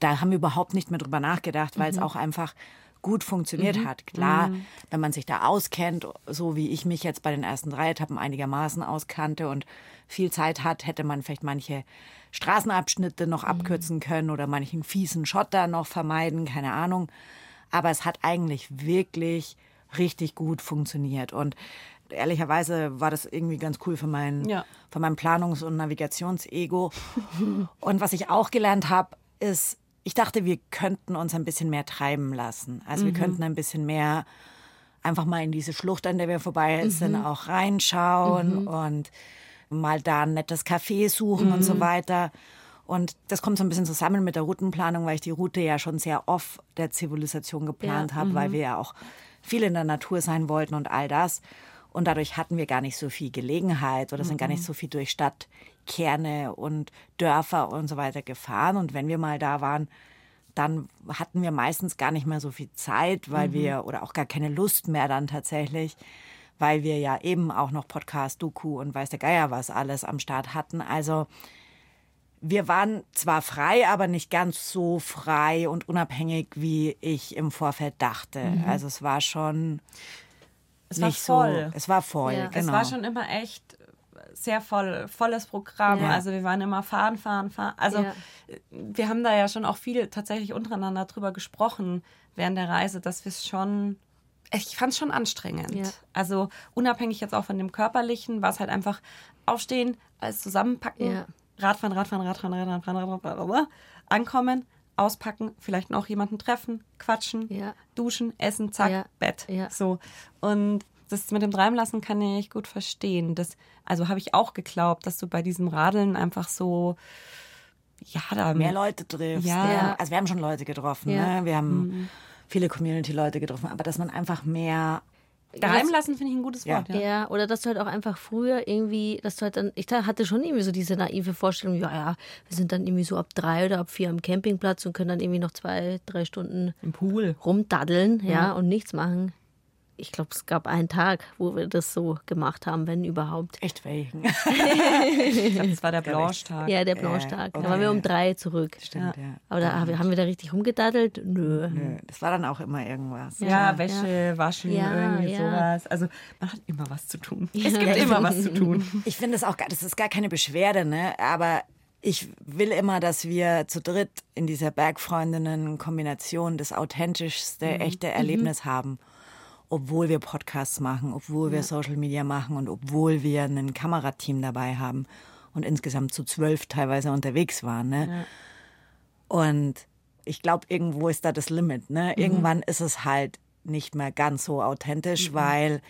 Da haben wir überhaupt nicht mehr drüber nachgedacht, weil es auch einfach gut funktioniert hat. Klar, wenn man sich da auskennt, so wie ich mich jetzt bei den ersten drei Etappen einigermaßen auskannte und viel Zeit hat, hätte man vielleicht manche Straßenabschnitte noch abkürzen können oder manchen fiesen Schotter noch vermeiden, keine Ahnung. Aber es hat eigentlich wirklich richtig gut funktioniert. Und ehrlicherweise war das irgendwie ganz cool für mein, Ja. für mein Planungs- und Navigationsego. [laughs] und was ich auch gelernt habe, ist, ich dachte, wir könnten uns ein bisschen mehr treiben lassen. Also wir könnten ein bisschen mehr einfach mal in diese Schlucht, an der wir vorbei sind, auch reinschauen und mal da ein nettes Café suchen mhm. und so weiter. Und das kommt so ein bisschen zusammen mit der Routenplanung, weil ich die Route ja schon sehr off der Zivilisation geplant ja, habe, weil mhm. wir ja auch viel in der Natur sein wollten und all das. Und dadurch hatten wir gar nicht so viel Gelegenheit oder sind gar nicht mhm. so viel durch Stadtkerne und Dörfer und so weiter gefahren. Und wenn wir mal da waren, dann hatten wir meistens gar nicht mehr so viel Zeit, weil mhm. wir oder auch gar keine Lust mehr dann tatsächlich, weil wir ja eben auch noch Podcast, Doku und weiß der Geier was alles am Start hatten. Also wir waren zwar frei, aber nicht ganz so frei und unabhängig, wie ich im Vorfeld dachte. Mhm. Also es war schon es war voll. So, es war voll, ja. genau. Es war schon immer echt sehr voll, volles Programm. Ja. Also wir waren immer fahren, fahren, fahren. Also ja. wir haben da ja schon auch viel tatsächlich untereinander drüber gesprochen während der Reise, dass wir es schon ich fand es schon anstrengend. Ja. Also unabhängig jetzt auch von dem körperlichen, war es halt einfach aufstehen, alles zusammenpacken, ja. Radfahren, Radfahren, Radfahren, Radfahren, Radfahren, Radfahren, ankommen, auspacken, vielleicht noch jemanden treffen, quatschen, ja. duschen, essen, zack, Bett. So und das mit dem Treibenlassen kann ich gut verstehen. Das, also habe ich auch geglaubt, dass du bei diesem Radeln einfach so ja, da mehr Leute triffst. Ja. ja. Also wir haben schon Leute getroffen. Ja. Ne? Wir haben mhm. viele Community-Leute getroffen, aber dass man einfach mehr Daheim lassen finde ich ein gutes Wort. Ja. ja. ja, oder dass du halt auch einfach früher irgendwie, dass du halt dann, ich hatte schon irgendwie so diese naive Vorstellung, ja, ja, wir sind dann irgendwie so ab drei oder ab vier am Campingplatz und können dann irgendwie noch zwei, drei Stunden im Pool rumdaddeln, ja, ja und nichts machen ich glaube, es gab einen Tag, wo wir das so gemacht haben, wenn überhaupt. Echt welchen? [laughs] ich glaube, das war der Blanche-Tag. Ja, der Blanche-Tag. Okay. Da waren wir um drei zurück. Stimmt, ja. ja. Aber da haben wir da richtig rumgedaddelt? Nö. Nö. Das war dann auch immer irgendwas. Ja, ja Wäsche, Waschen, irgendwie sowas. Also man hat immer was zu tun. Es gibt immer was zu tun. [laughs] Ich finde das auch, das ist gar keine Beschwerde, ne? Aber ich will immer, dass wir zu dritt in dieser Bergfreundinnen-Kombination das authentischste, mhm. echte Erlebnis mhm. haben obwohl wir Podcasts machen, obwohl wir Social Media machen und obwohl wir ein Kamerateam dabei haben und insgesamt zu zwölf teilweise unterwegs waren. Ne? Ja. Und ich glaube, irgendwo ist da das Limit. Ne? Mhm. Irgendwann ist es halt nicht mehr ganz so authentisch, mhm. weil,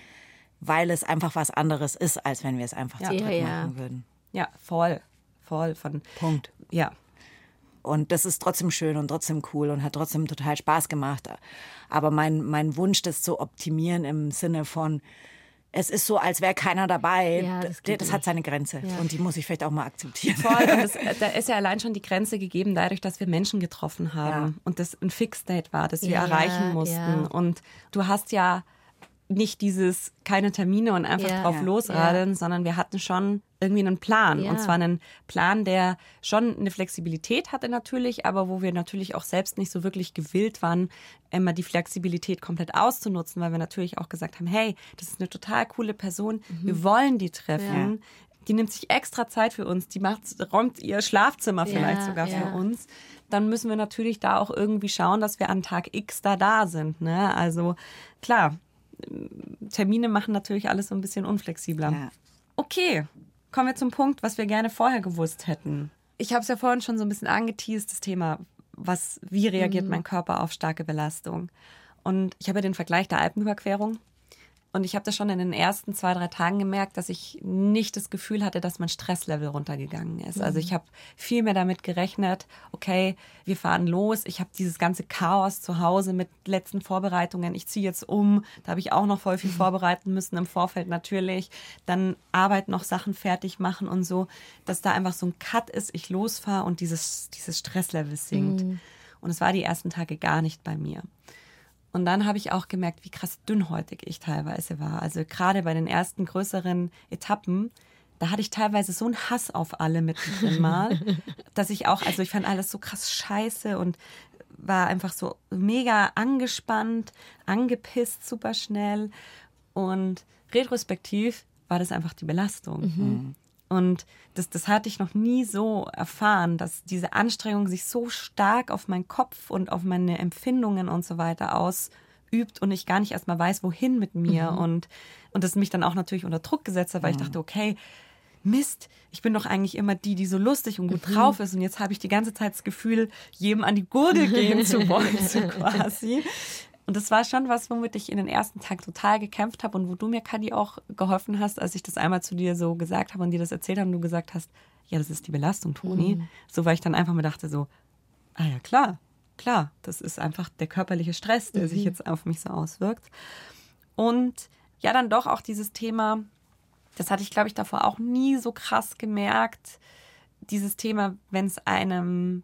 weil es einfach was anderes ist, als wenn wir es einfach ja. zu dritt ja, machen würden. Ja, voll. Voll von. Punkt. Ja. Und das ist trotzdem schön und trotzdem cool und hat trotzdem total Spaß gemacht. Aber mein, mein Wunsch, das zu optimieren im Sinne von, es ist so, als wäre keiner dabei. Ja, das, das hat seine Grenze. Ja. Und die muss ich vielleicht auch mal akzeptieren. Voll. Das, [laughs] da ist ja allein schon die Grenze gegeben, dadurch, dass wir Menschen getroffen haben. Ja. Und das ein Fixed-Date war, das wir erreichen mussten. Und du hast ja nicht dieses keine Termine und einfach drauf losradeln, sondern wir hatten schon irgendwie einen Plan. Und zwar einen Plan, der schon eine Flexibilität hatte natürlich, aber wo wir natürlich auch selbst nicht so wirklich gewillt waren, immer die Flexibilität komplett auszunutzen, weil wir natürlich auch gesagt haben, hey, das ist eine total coole Person, mhm. wir wollen die treffen. Die nimmt sich extra Zeit für uns, die macht, räumt ihr Schlafzimmer vielleicht sogar für uns. Dann müssen wir natürlich da auch irgendwie schauen, dass wir an Tag X da da sind. Ne? Also klar, Termine machen natürlich alles so ein bisschen unflexibler. Ja. Okay, kommen wir zum Punkt, was wir gerne vorher gewusst hätten. Ich habe es ja vorhin schon so ein bisschen angeteased, das Thema, was, wie reagiert mhm. mein Körper auf starke Belastung. Und ich habe ja den Vergleich der Alpenüberquerung und ich habe das schon in den ersten zwei, drei Tagen gemerkt, dass ich nicht das Gefühl hatte, dass mein Stresslevel runtergegangen ist. Also mhm. Also ich habe viel mehr damit gerechnet, okay, wir fahren los. Ich habe dieses ganze Chaos zu Hause mit letzten Vorbereitungen. Ich ziehe jetzt um. Da habe ich auch noch voll viel mhm. [laughs] vorbereiten müssen im Vorfeld natürlich. Dann Arbeit noch Sachen fertig machen und so, dass da einfach so ein Cut ist, ich losfahre und dieses, dieses Stresslevel sinkt. Mhm. Und es war die ersten Tage gar nicht bei mir. Und dann habe ich auch gemerkt, wie krass dünnhäutig ich teilweise war. Also gerade bei den ersten größeren Etappen, da hatte ich teilweise so einen Hass auf alle mittendrin mal, [laughs] dass ich auch, also ich fand alles so krass scheiße und war einfach so mega angespannt, angepisst super schnell. Und retrospektiv war das einfach die Belastung. Mhm. Und das, das hatte ich noch nie so erfahren, dass diese Anstrengung sich so stark auf meinen Kopf und auf meine Empfindungen und so weiter ausübt und ich gar nicht erstmal weiß, wohin mit mir. Mhm. Und, und das mich dann auch natürlich unter Druck gesetzt hat, weil mhm. ich dachte, okay, Mist, ich bin doch eigentlich immer die, die so lustig und gut mhm. drauf ist. Und jetzt habe ich die ganze Zeit das Gefühl, jedem an die Gurgel gehen zu wollen, so [laughs] quasi. Und das war schon was, womit ich in den ersten Tagen total gekämpft habe und wo du mir, Kadi, auch geholfen hast, als ich das einmal zu dir so gesagt habe und dir das erzählt habe und du gesagt hast, ja, das ist die Belastung, Toni. Mhm. So, weil ich dann einfach mir dachte so, ah ja, klar, klar, das ist einfach der körperliche Stress, der mhm. sich jetzt auf mich so auswirkt. Und ja, dann doch auch dieses Thema, das hatte ich, glaube ich, davor auch nie so krass gemerkt, dieses Thema, wenn es einem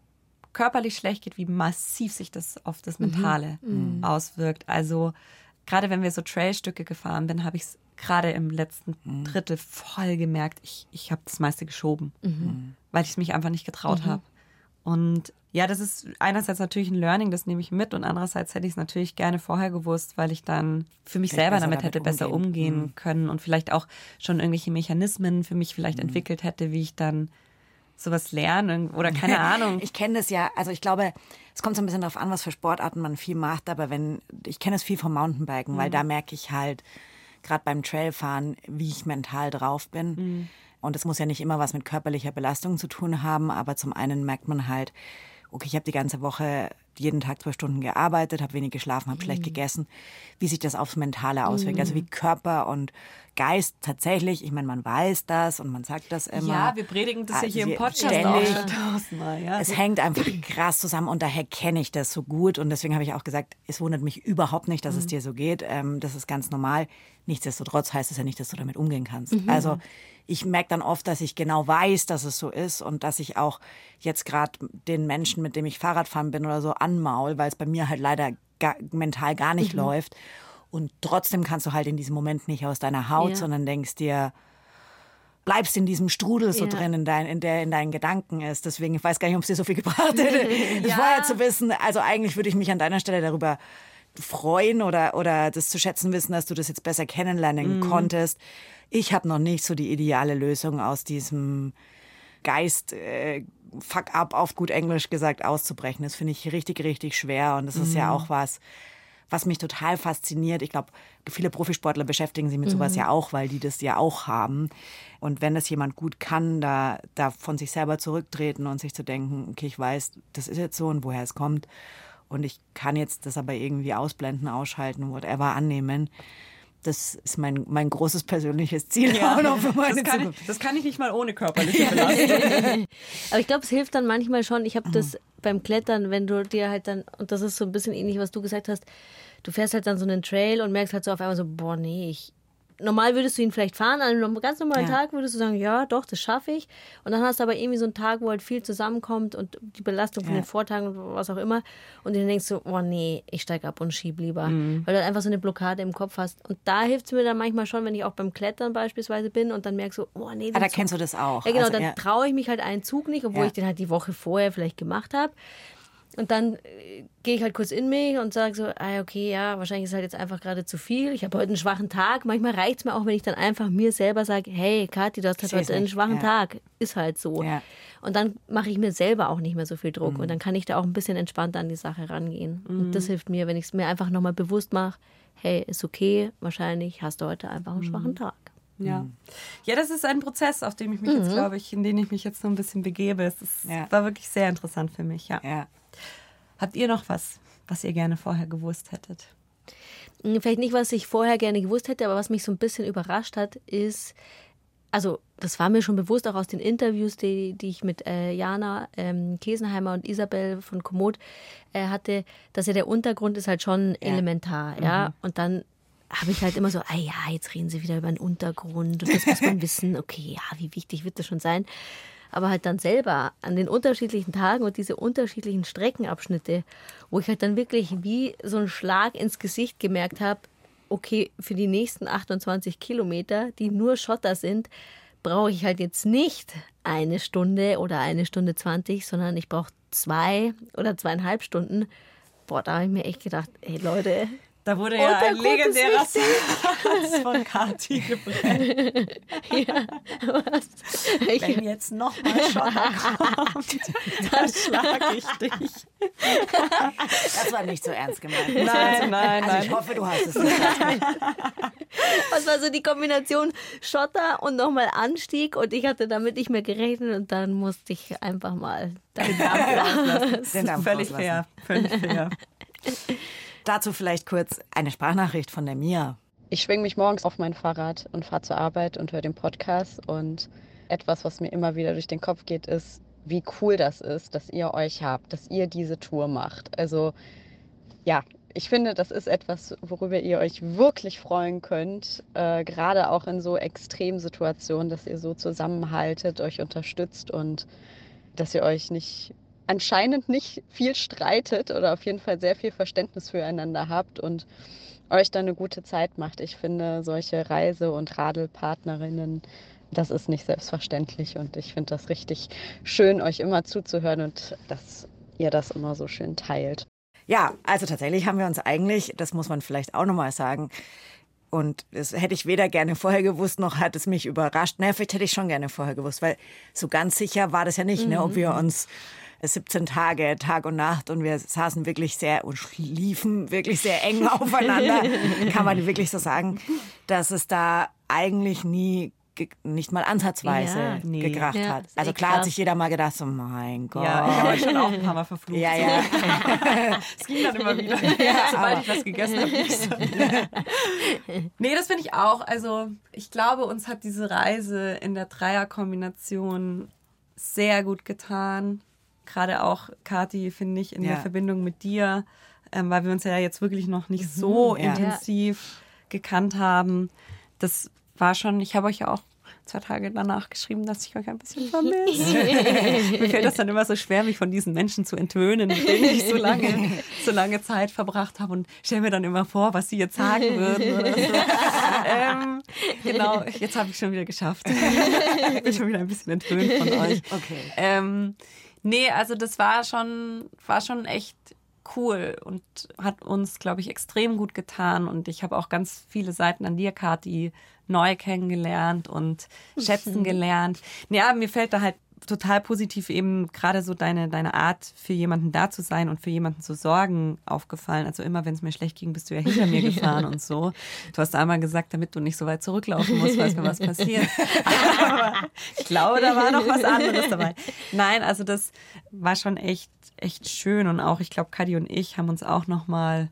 körperlich schlecht geht, wie massiv sich das auf das mhm. Mentale mhm. auswirkt. Also gerade wenn wir so Trailstücke gefahren bin, habe ich es gerade im letzten mhm. Drittel voll gemerkt, ich, ich habe das meiste geschoben, mhm. weil ich es mich einfach nicht getraut mhm. habe. Und ja, das ist einerseits natürlich ein Learning, das nehme ich mit und andererseits hätte ich es natürlich gerne vorher gewusst, weil ich dann für mich selber damit hätte damit besser umgehen mhm. können und vielleicht auch schon irgendwelche Mechanismen für mich vielleicht entwickelt hätte, wie ich dann sowas lernen oder keine [laughs] Ahnung. Ich kenne das ja, also ich glaube, es kommt so ein bisschen darauf an, was für Sportarten man viel macht, aber wenn, ich kenne es viel vom Mountainbiken, mhm. weil da merke ich halt, gerade beim Trailfahren, wie ich mental drauf bin. Mhm. Und es muss ja nicht immer was mit körperlicher Belastung zu tun haben, aber zum einen merkt man halt, okay, ich habe die ganze Woche jeden Tag zwei Stunden gearbeitet, habe wenig geschlafen, habe mhm. schlecht gegessen, wie sich das aufs Mentale auswirkt. Mhm. Also wie Körper und Geist tatsächlich, ich meine, man weiß das und man sagt das immer. Ja, wir predigen das ja hier im Podcast ständig. auch Ja. Es hängt einfach krass zusammen und daher kenne ich das so gut und deswegen habe ich auch gesagt, es wundert mich überhaupt nicht, dass mhm. es dir so geht. Ähm, das ist ganz normal. Nichtsdestotrotz heißt es ja nicht, dass du damit umgehen kannst. Mhm. Also ich merke dann oft, dass ich genau weiß, dass es so ist und dass ich auch jetzt gerade den Menschen, mit dem ich Fahrradfahren bin oder so, anmaul, weil es bei mir halt leider gar, mental gar nicht mhm. läuft. Und trotzdem kannst du halt in diesem Moment nicht aus deiner Haut, ja. sondern denkst dir, bleibst in diesem Strudel so ja. drin, in, dein, in der in deinen Gedanken ist. Deswegen, ich weiß gar nicht, ob es dir so viel gebracht hätte, das ja. vorher zu wissen. Also eigentlich würde ich mich an deiner Stelle darüber freuen oder, oder das zu schätzen wissen, dass du das jetzt besser kennenlernen mhm. konntest. Ich habe noch nicht so die ideale Lösung aus diesem Geist, äh, fuck up, auf gut Englisch gesagt, auszubrechen. Das finde ich richtig, richtig schwer. Und das mhm. ist ja mhm. auch was, was mich total fasziniert. Ich glaube, viele Profisportler beschäftigen sich mit sowas mhm. ja auch, weil die das ja auch haben. Und wenn das jemand gut kann, da, da von sich selber zurücktreten und sich zu denken, okay, ich weiß, das ist jetzt so und woher es kommt. Und ich kann jetzt das aber irgendwie ausblenden, ausschalten, whatever annehmen das ist mein, mein großes persönliches Ziel ja. auch noch für meine das, kann ich, das kann ich nicht mal ohne körperliche Belastung. [laughs] Aber ich glaube, es hilft dann manchmal schon. Ich habe das beim Klettern, wenn du dir halt dann, und das ist so ein bisschen ähnlich, was du gesagt hast, du fährst halt dann so einen Trail und merkst halt so auf einmal so, boah, nee, ich, normal würdest du ihn vielleicht fahren, an einem ganz normalen ja. Tag würdest du sagen, ja, doch, das schaffe ich. Und dann hast du aber irgendwie so einen Tag, wo halt viel zusammenkommt und die Belastung von ja. den Vortagen und was auch immer. Und dann denkst du, oh nee, ich steige ab und schieb lieber. Mhm. Weil du halt einfach so eine Blockade im Kopf hast. Und da hilft es mir dann manchmal schon, wenn ich auch beim Klettern beispielsweise bin und dann merke so, oh nee. Ah, da Zug. kennst du das auch. Ja, genau, also, dann ja. traue ich mich halt einen Zug nicht, obwohl ich den halt die Woche vorher vielleicht gemacht habe. Und dann äh, gehe ich halt kurz in mich und sage so, ah, okay, ja, wahrscheinlich ist halt jetzt einfach gerade zu viel. Ich habe heute einen schwachen Tag. Manchmal reicht es mir auch, wenn ich dann einfach mir selber sage, hey, Kathi, du hast halt heute einen schwachen ja. Tag. Ist halt so. Ja. Und dann mache ich mir selber auch nicht mehr so viel Druck. Mhm. Und dann kann ich da auch ein bisschen entspannter an die Sache rangehen. Mhm. Und das hilft mir, wenn ich es mir einfach nochmal bewusst mache, hey, ist okay, wahrscheinlich hast du heute einfach einen mhm. schwachen Tag. Ja. Mhm. ja, das ist ein Prozess, auf dem ich mich jetzt, mhm. glaube ich, in den ich mich jetzt so ein bisschen begebe. Es ist, ja. war wirklich sehr interessant für mich, ja. ja. Habt ihr noch was, was ihr gerne vorher gewusst hättet? Hm, vielleicht nicht, was ich vorher gerne gewusst hätte, aber was mich so ein bisschen überrascht hat, ist, also das war mir schon bewusst, auch aus den Interviews, die, die ich mit äh, Jana ähm, Kesenheimer und Isabel von Komoot äh, hatte, dass ja der Untergrund ist halt schon ja. elementar, mhm. ja. Und dann habe ich halt immer so, ah ja, jetzt reden sie wieder über den Untergrund und das muss man [laughs] wissen. Okay, ja, wie wichtig wird das schon sein? Aber halt dann selber an den unterschiedlichen Tagen und diese unterschiedlichen Streckenabschnitte, wo ich halt dann wirklich wie so einen Schlag ins Gesicht gemerkt habe, okay, für die nächsten 28 Kilometer, die nur Schotter sind, brauche ich halt jetzt nicht eine Stunde oder eine Stunde 20, sondern ich brauche zwei oder zweieinhalb Stunden. Boah, da habe ich mir echt gedacht, ey Leute, da wurde ja ein legendärer Satz von Kati gebrannt. ja, was? Wenn jetzt nochmal Schotter kommt, [laughs] dann schlage ich dich. Das war nicht so ernst gemeint. Nein, nein, nein. Also ich hoffe, du hast es nicht. Was [laughs] war so die Kombination Schotter und nochmal Anstieg und ich hatte damit nicht mehr gerechnet und dann musste ich einfach mal den Dampf rauslassen. Den Dampf völlig fair, völlig fair. [laughs] Dazu vielleicht kurz eine Sprachnachricht von der Mia. Ich schwinge mich morgens auf mein Fahrrad und fahre zur Arbeit und höre den Podcast. Und etwas, was mir immer wieder durch den Kopf geht, ist, wie cool das ist, dass ihr euch habt, dass ihr diese Tour macht. Also ja, ich finde, das ist etwas, worüber ihr euch wirklich freuen könnt, äh, gerade auch in so Extremsituationen, dass ihr so zusammenhaltet, euch unterstützt und dass ihr euch nicht anscheinend nicht viel streitet oder auf jeden Fall sehr viel Verständnis füreinander habt und euch dann eine gute Zeit macht. Ich finde, solche Reise- und Radelpartnerinnen, das ist nicht selbstverständlich und ich finde das richtig schön, euch immer zuzuhören und dass ihr das immer so schön teilt. Ja, also tatsächlich haben wir uns eigentlich, das muss man vielleicht auch nochmal sagen, und das hätte ich weder gerne vorher gewusst, noch hat es mich überrascht. Naja, vielleicht hätte ich schon gerne vorher gewusst, weil so ganz sicher war das ja nicht, mhm. ne, ob wir mhm. uns 17 Tage, Tag und Nacht und wir saßen wirklich sehr und schliefen wirklich sehr eng aufeinander, [laughs] kann man wirklich so sagen, dass es da eigentlich nie nicht mal ansatzweise ja, nee. gekracht ja, hat. Also klar krass. hat sich jeder mal gedacht, so mein Gott. Ja, ich habe schon auch ein paar Mal verflucht. Ja, ja. [laughs] es ging dann immer wieder. [laughs] Ja, Sobald ich was gegessen habe. nee, das finde ich auch. Also ich glaube, uns hat diese Reise in der Dreierkombination sehr gut getan gerade auch Kati, finde ich, in ja. der Verbindung mit dir, ähm, weil wir uns ja jetzt wirklich noch nicht mhm, so ja. intensiv gekannt haben. Das war schon, ich habe euch ja auch zwei Tage danach geschrieben, dass ich euch ein bisschen vermisse. [laughs] Mir fällt das dann immer so schwer, mich von diesen Menschen zu entwöhnen, mit denen ich so lange, so lange Zeit verbracht habe und stelle mir dann immer vor, was sie jetzt sagen würden so. ähm, genau, jetzt habe ich schon wieder geschafft. ich bin schon wieder ein bisschen entwöhnt von euch. Okay. Ähm, Nee, also das war schon, war schon echt cool und hat uns, glaube ich, extrem gut getan. Und ich habe auch ganz viele Seiten an dir, Kathi, neu kennengelernt und schätzen gelernt. Ja, mir fällt da halt total positiv eben gerade so deine, deine Art, für jemanden da zu sein und für jemanden zu sorgen, aufgefallen. Also immer, wenn es mir schlecht ging, bist du ja hinter mir [laughs] gefahren und so. Du hast einmal gesagt, damit du nicht so weit zurücklaufen musst, falls mir was passiert. [laughs] Aber ich glaube, da war noch was anderes dabei. Nein, also das war schon echt, echt schön. Und auch, ich glaube, Kadi und ich haben uns auch noch mal,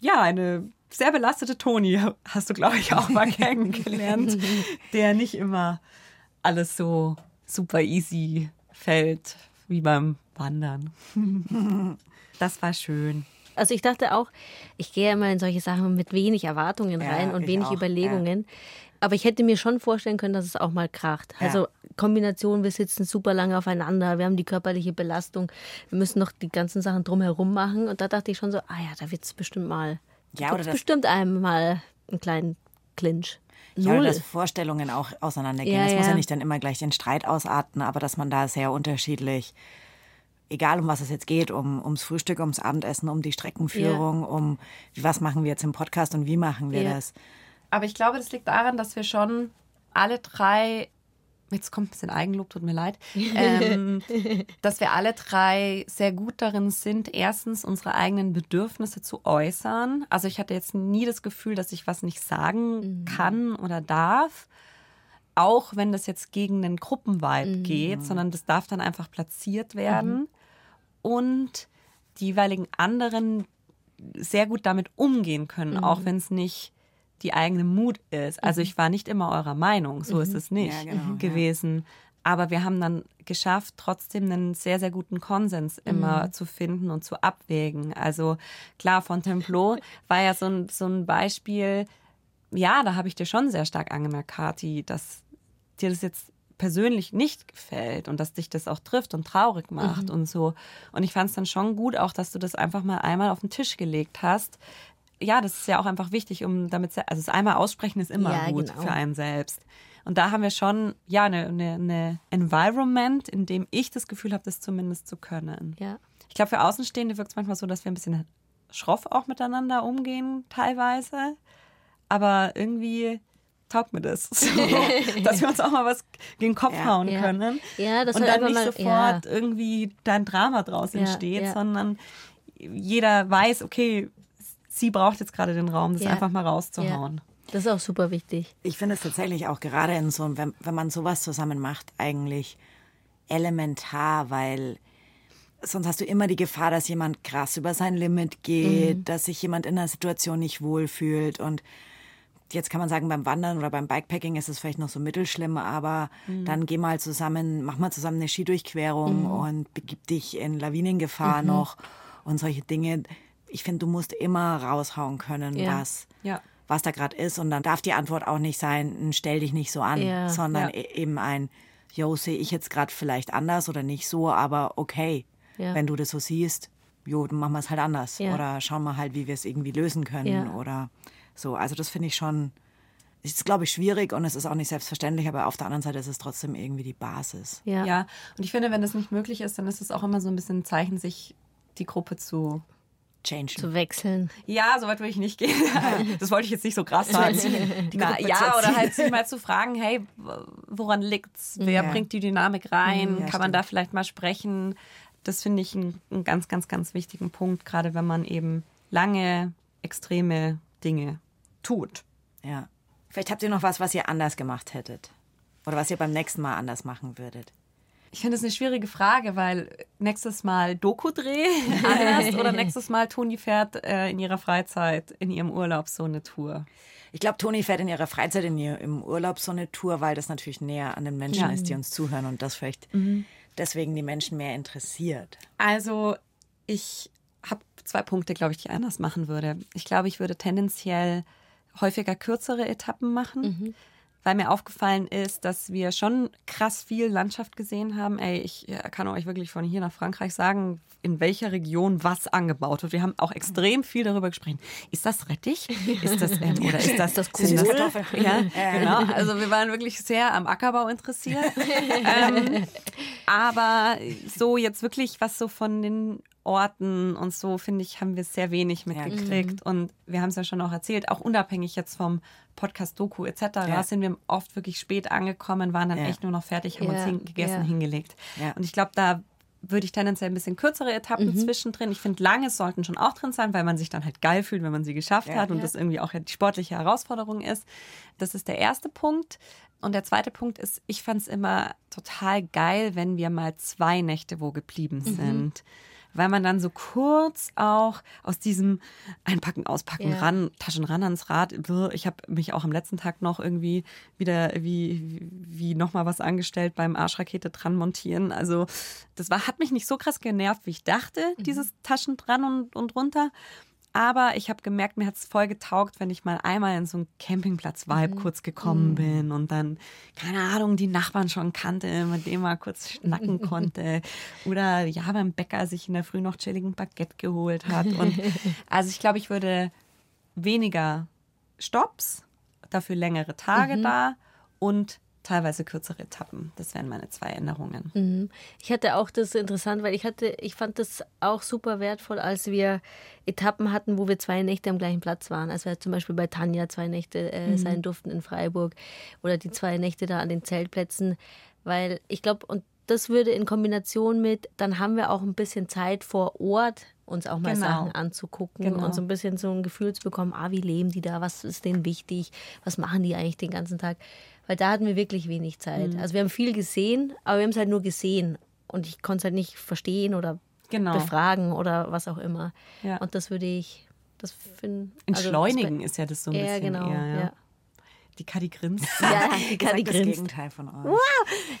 ja, eine sehr belastete Toni hast du, glaube ich, auch mal [laughs] kennengelernt, der nicht immer alles so super easy fällt, wie beim Wandern. [laughs] das war schön. Also ich dachte auch, ich gehe immer in solche Sachen mit wenig Erwartungen ja, rein und wenig auch, Überlegungen. Ja. Aber ich hätte mir schon vorstellen können, dass es auch mal kracht. Ja. Also Kombination, wir sitzen super lange aufeinander, wir haben die körperliche Belastung, wir müssen noch die ganzen Sachen drumherum machen. Und da dachte ich schon so, ah ja, da wird es bestimmt mal, ja, oder bestimmt einmal einen kleinen Clinch. Ja, oder dass Vorstellungen auch auseinandergehen. Ja, das ja. muss ja nicht dann immer gleich den Streit ausarten, aber dass man da sehr unterschiedlich, egal um was es jetzt geht, um, ums Frühstück, ums Abendessen, um die Streckenführung, ja. um was machen wir jetzt im Podcast und wie machen wir das. Aber ich glaube, das liegt daran, dass wir schon alle drei jetzt kommt ein bisschen Eigenlob, tut mir leid, [laughs] ähm, dass wir alle drei sehr gut darin sind, erstens unsere eigenen Bedürfnisse zu äußern. Also ich hatte jetzt nie das Gefühl, dass ich was nicht sagen mhm. kann oder darf. Auch wenn das jetzt gegen den Gruppenvibe mhm. geht, sondern das darf dann einfach platziert werden. Mhm. Und die jeweiligen anderen sehr gut damit umgehen können, auch mhm. wenn es nicht die eigene Mut ist. Also mhm. ich war nicht immer eurer Meinung, so mhm. ist es nicht ja, genau, gewesen. Ja. Aber wir haben dann geschafft, trotzdem einen sehr, sehr guten Konsens immer mhm. zu finden und zu abwägen. Also klar, von Templo war ja so ein, so ein Beispiel, ja, da habe ich dir schon sehr stark angemerkt, Kati, dass dir das jetzt persönlich nicht gefällt und dass dich das auch trifft und traurig macht mhm. und so. Und ich fand es dann schon gut, auch dass du das einfach mal einmal auf den Tisch gelegt hast, ja, das ist ja auch einfach wichtig, um damit, also das einmal aussprechen ist immer ja, gut genau. für einen selbst. Und da haben wir schon, ja, eine, eine, eine Environment, in dem ich das Gefühl habe, das zumindest zu können. Ja. Ich glaube, für Außenstehende wirkt es manchmal so, dass wir ein bisschen schroff auch miteinander umgehen, teilweise. Aber irgendwie taugt mir das. So, [laughs] dass wir uns auch mal was gegen den Kopf ja, hauen ja. können. Ja, das und dann nicht mal, sofort irgendwie da ein Drama draus entsteht, sondern jeder weiß, okay, sie braucht jetzt gerade den Raum, das ja. einfach mal rauszuhauen. Ja. Das ist auch super wichtig. Ich finde es tatsächlich auch gerade in so, wenn, wenn man sowas zusammen macht, eigentlich elementar, weil sonst hast du immer die Gefahr, dass jemand krass über sein Limit geht, Mhm. dass sich jemand in einer Situation nicht wohlfühlt und jetzt kann man sagen, beim Wandern oder beim Bikepacking ist es vielleicht noch so mittelschlimm, aber Mhm. dann geh mal zusammen, mach mal zusammen eine Skidurchquerung und begib dich in Lawinengefahr Mhm. noch und solche Dinge. Ich finde, du musst immer raushauen können, Ja. was, Ja. was da gerade ist. Und dann darf die Antwort auch nicht sein, ein stell dich nicht so an, Ja. sondern e- eben ein, yo, sehe ich jetzt gerade vielleicht anders oder nicht so, aber okay, wenn du das so siehst, jo, dann machen wir es halt anders. Oder schauen wir halt, wie wir es irgendwie lösen können. Oder so. Also das finde ich schon, ist glaube ich schwierig und es ist auch nicht selbstverständlich, aber auf der anderen Seite ist es trotzdem irgendwie die Basis. Ja. Ja, und ich finde, wenn das nicht möglich ist, dann ist es auch immer so ein bisschen ein Zeichen, sich die Gruppe zu. Change. Zu wechseln. Ja, soweit würde ich nicht gehen. [laughs] Das wollte ich jetzt nicht so krass sagen. [laughs] Na, ja, oder halt sich mal zu fragen, hey, woran liegt's? Wer Ja. bringt die Dynamik rein? Ja, Kann man stimmt. da vielleicht mal sprechen? Das finde ich einen, einen ganz, ganz, ganz wichtigen Punkt, gerade wenn man eben lange extreme Dinge tut. Ja. Vielleicht habt ihr noch was, was ihr anders gemacht hättet. Oder was ihr beim nächsten Mal anders machen würdet. Ich finde es eine schwierige Frage, weil nächstes Mal Doku-Dreh anders [laughs] oder nächstes Mal Toni fährt äh, in ihrer Freizeit, in ihrem Urlaub so eine Tour. Ich glaube, Toni fährt in ihrer Freizeit in ihr, im Urlaub so eine Tour, weil das natürlich näher an den Menschen Ja. Mhm. ist, die uns zuhören und das vielleicht deswegen die Menschen mehr interessiert. Also ich habe zwei Punkte, glaube ich, die ich anders machen würde. Ich glaube, ich würde tendenziell häufiger kürzere Etappen machen, weil mir aufgefallen ist, dass wir schon krass viel Landschaft gesehen haben. Ey, ich äh, kann euch wirklich von hier nach Frankreich sagen, in welcher Region was angebaut wird. Wir haben auch extrem viel darüber gesprochen. Ist das Rettich? Ist das ähm, oder ist das, das Kohl? [laughs] Ja, genau. Also wir waren wirklich sehr am Ackerbau interessiert. ähm, aber so jetzt wirklich was so von den Orten und so, finde ich, haben wir sehr wenig mitgekriegt. Und wir haben es ja schon auch erzählt, auch unabhängig jetzt vom Podcast Doku etc. Ja. sind wir oft wirklich spät angekommen, waren dann Ja. echt nur noch fertig, haben uns Ja, hin, gegessen, ja. hingelegt. Ja. Und ich glaube, da würde ich tendenziell ein bisschen kürzere Etappen zwischendrin. Ich finde, lange sollten schon auch drin sein, weil man sich dann halt geil fühlt, wenn man sie geschafft Ja. hat und das irgendwie auch ja die sportliche Herausforderung ist. Das ist der erste Punkt. Und der zweite Punkt ist, ich fand es immer total geil, wenn wir mal zwei Nächte wo geblieben sind. Weil man dann so kurz auch aus diesem Einpacken, Auspacken, Ja. ran, Taschen ran ans Rad. Ich habe mich auch am letzten Tag noch irgendwie wieder wie, wie nochmal was angestellt beim Arschrakete dran montieren. Also das war, hat mich nicht so krass genervt, wie ich dachte, dieses Taschen dran und, und runter. Aber ich habe gemerkt, mir hat es voll getaugt, wenn ich mal einmal in so einen Campingplatz-Vibe kurz gekommen bin und dann, keine Ahnung, die Nachbarn schon kannte, mit dem mal kurz schnacken [laughs] konnte. Oder ja, beim Bäcker sich in der Früh noch chilligen Baguette geholt hat. Und [laughs] also ich glaube, ich würde weniger Stops, dafür längere Tage da und teilweise kürzere Etappen. Das wären meine zwei Änderungen. Mhm. Ich hatte auch das interessant, weil ich hatte, ich fand das auch super wertvoll, als wir Etappen hatten, wo wir zwei Nächte am gleichen Platz waren. Als wir zum Beispiel bei Tanja zwei Nächte äh, sein durften in Freiburg oder die zwei Nächte da an den Zeltplätzen, weil ich glaube, und das würde in Kombination mit, dann haben wir auch ein bisschen Zeit vor Ort, uns auch mal Genau. Sachen anzugucken Genau. und so ein bisschen so ein Gefühl zu bekommen, ah, wie leben die da, was ist denen wichtig, was machen die eigentlich den ganzen Tag. Weil da hatten wir wirklich wenig Zeit. Mhm. Also wir haben viel gesehen, aber wir haben es halt nur gesehen. Und ich konnte es halt nicht verstehen oder Genau. befragen oder was auch immer. Ja. Und das würde ich, das finde Entschleunigen ist ja das so ein Ja, bisschen genau. eher. Ja. Ja. Die Kadi grinst. [laughs] Ja, die Kadi sag das grinst. Gegenteil von euch.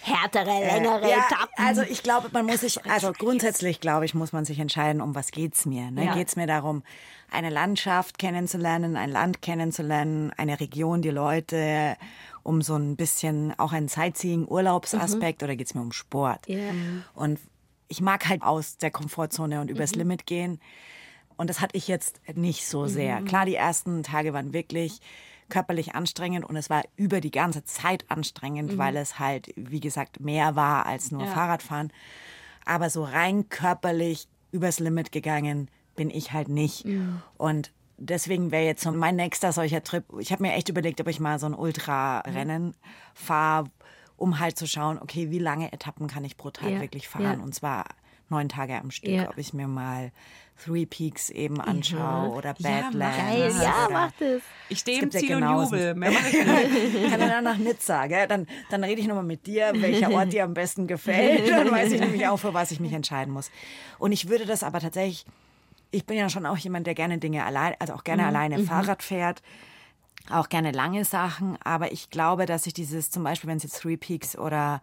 Härtere, längere ja, Etappen. Also ich glaube, man muss sich, also grundsätzlich glaube ich, muss man sich entscheiden, um was geht's mir. Ne? Ja. Geht's mir darum, eine Landschaft kennenzulernen, ein Land kennenzulernen, eine Region, die Leute, um so ein bisschen auch einen Sightseeing-Urlaubsaspekt oder geht's mir um Sport? Ja. Und ich mag halt aus der Komfortzone und übers Limit gehen. Und das hatte ich jetzt nicht so sehr. Klar, die ersten Tage waren wirklich körperlich anstrengend und es war über die ganze Zeit anstrengend, weil es halt, wie gesagt, mehr war als nur Fahrradfahren. Aber so rein körperlich übers Limit gegangen bin ich halt nicht. Und deswegen wäre jetzt so mein nächster solcher Trip. Ich habe mir echt überlegt, ob ich mal so ein Ultra-Rennen fahre, um halt zu schauen, okay, wie lange Etappen kann ich pro Tag Ja, wirklich fahren? ja. Und zwar neun Tage am Stück, Ja. ob ich mir mal Three Peaks eben anschaue oder Ja, Badlands. mach Geil, das. ja, oder- mach das. Ich stehe im ja Ziel und. Jubel. [laughs] Mehr mach ich nicht. Ich kann dann nach Nizza, gell? Dann, dann rede ich nochmal mit dir, welcher Ort dir am besten gefällt. [laughs] Dann weiß ich nämlich auch, für was ich mich entscheiden muss. Und ich würde das aber tatsächlich, ich bin ja schon auch jemand, der gerne Dinge allein, also auch gerne alleine Fahrrad fährt, auch gerne lange Sachen. Aber ich glaube, dass ich dieses, zum Beispiel, wenn es jetzt Three Peaks oder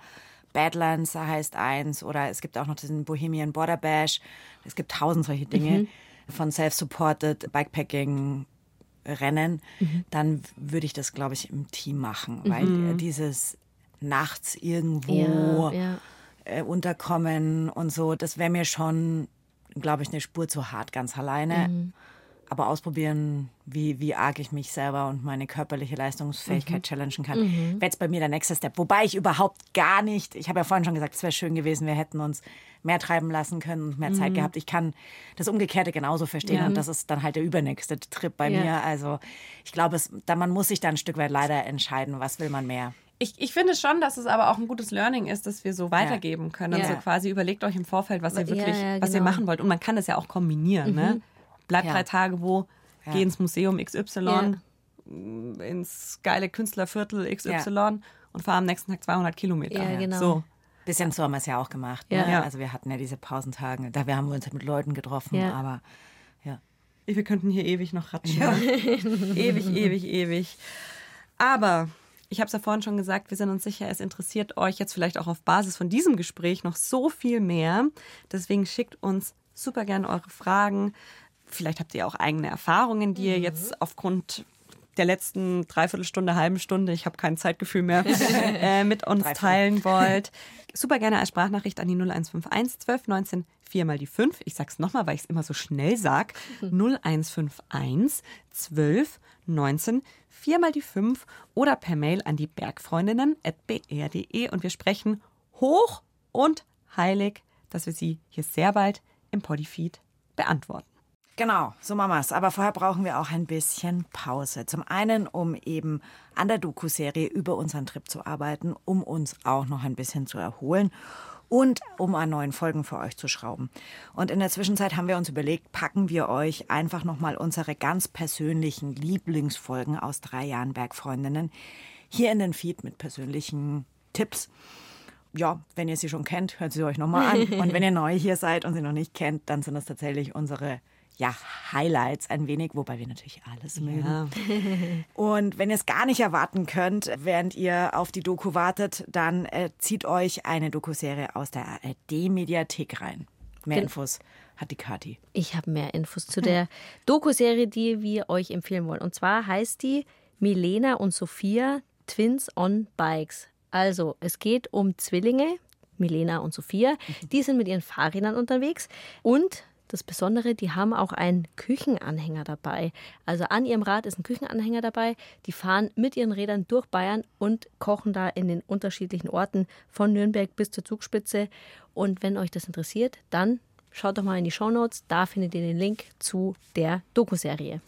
Badlands heißt eins oder es gibt auch noch diesen Bohemian Border Bash. Es gibt tausend solche Dinge von Self-Supported Bikepacking Rennen, dann würde ich das, glaube ich, im Team machen, weil äh, dieses nachts irgendwo Ja, ja. Äh, unterkommen und so, das wäre mir schon, glaube ich, eine Spur zu hart ganz alleine. Aber ausprobieren, wie, wie arg ich mich selber und meine körperliche Leistungsfähigkeit challengen kann, wäre jetzt bei mir der nächste Step. Wobei ich überhaupt gar nicht, ich habe ja vorhin schon gesagt, es wäre schön gewesen, wir hätten uns mehr treiben lassen können und mehr Zeit gehabt. Ich kann das Umgekehrte genauso verstehen und das ist dann halt der übernächste Trip bei Ja. mir. Also ich glaube, es, da, man muss sich dann ein Stück weit leider entscheiden, was will man mehr. Ich, ich finde schon, dass es aber auch ein gutes Learning ist, dass wir so weitergeben können. Ja. Also quasi überlegt euch im Vorfeld, was ihr Ja, wirklich, ja, was ihr genau. machen wollt. Und man kann das ja auch kombinieren. Ne? Bleibt Ja. drei Tage wo, Ja. geh ins Museum XY, Ja. ins geile Künstlerviertel XY und fahr am nächsten Tag 200 Kilometer. Ja, genau. So. Bisschen so haben wir es ja auch gemacht. Ja. Ne? Ja. Also wir hatten ja diese Pausentage, da haben wir uns mit Leuten getroffen, Ja. aber ja. Wir könnten hier ewig noch ratschen. [laughs] ewig, ewig, ewig. Aber ich habe es ja vorhin schon gesagt, wir sind uns sicher, es interessiert euch jetzt vielleicht auch auf Basis von diesem Gespräch noch so viel mehr. Deswegen schickt uns super gerne eure Fragen. Vielleicht habt ihr auch eigene Erfahrungen, die ihr jetzt aufgrund der letzten Dreiviertelstunde, halben Stunde, ich habe kein Zeitgefühl mehr, [laughs] äh, mit uns teilen [laughs] wollt. Super gerne als Sprachnachricht an die 0151 12 19 4 mal die 5. Ich sag's nochmal, weil ich es immer so schnell sag. 0151 12 19 4 mal die 5 oder per Mail an die bergfreundinnen.br.de und wir sprechen hoch und heilig, dass wir sie hier sehr bald im Podifeed beantworten. Genau, so machen wir's. Aber vorher brauchen wir auch ein bisschen Pause. Zum einen, um eben an der Doku-Serie über unseren Trip zu arbeiten, um uns auch noch ein bisschen zu erholen und um an neuen Folgen für euch zu schrauben. Und in der Zwischenzeit haben wir uns überlegt, packen wir euch einfach nochmal unsere ganz persönlichen Lieblingsfolgen aus drei Jahren Bergfreundinnen hier in den Feed mit persönlichen Tipps. Ja, wenn ihr sie schon kennt, hört sie euch nochmal an. [laughs] Und wenn ihr neu hier seid und sie noch nicht kennt, dann sind das tatsächlich unsere ja, Highlights ein wenig, wobei wir natürlich alles mögen. [laughs] Und wenn ihr es gar nicht erwarten könnt, während ihr auf die Doku wartet, dann äh, zieht euch eine Dokuserie aus der ARD-Mediathek rein. Mehr Gen- Infos hat die Kati. Ich habe mehr Infos zu der Doku-Serie, die wir euch empfehlen wollen. Und zwar heißt die Milena und Sophia Twins on Bikes. Also, es geht um Zwillinge, Milena und Sophia. Die sind mit ihren Fahrrädern unterwegs. Und das Besondere, die haben auch einen Küchenanhänger dabei. Also an ihrem Rad ist ein Küchenanhänger dabei. Die fahren mit ihren Rädern durch Bayern und kochen da in den unterschiedlichen Orten von Nürnberg bis zur Zugspitze. Und wenn euch das interessiert, dann schaut doch mal in die Shownotes. Da findet ihr den Link zu der Doku-Serie.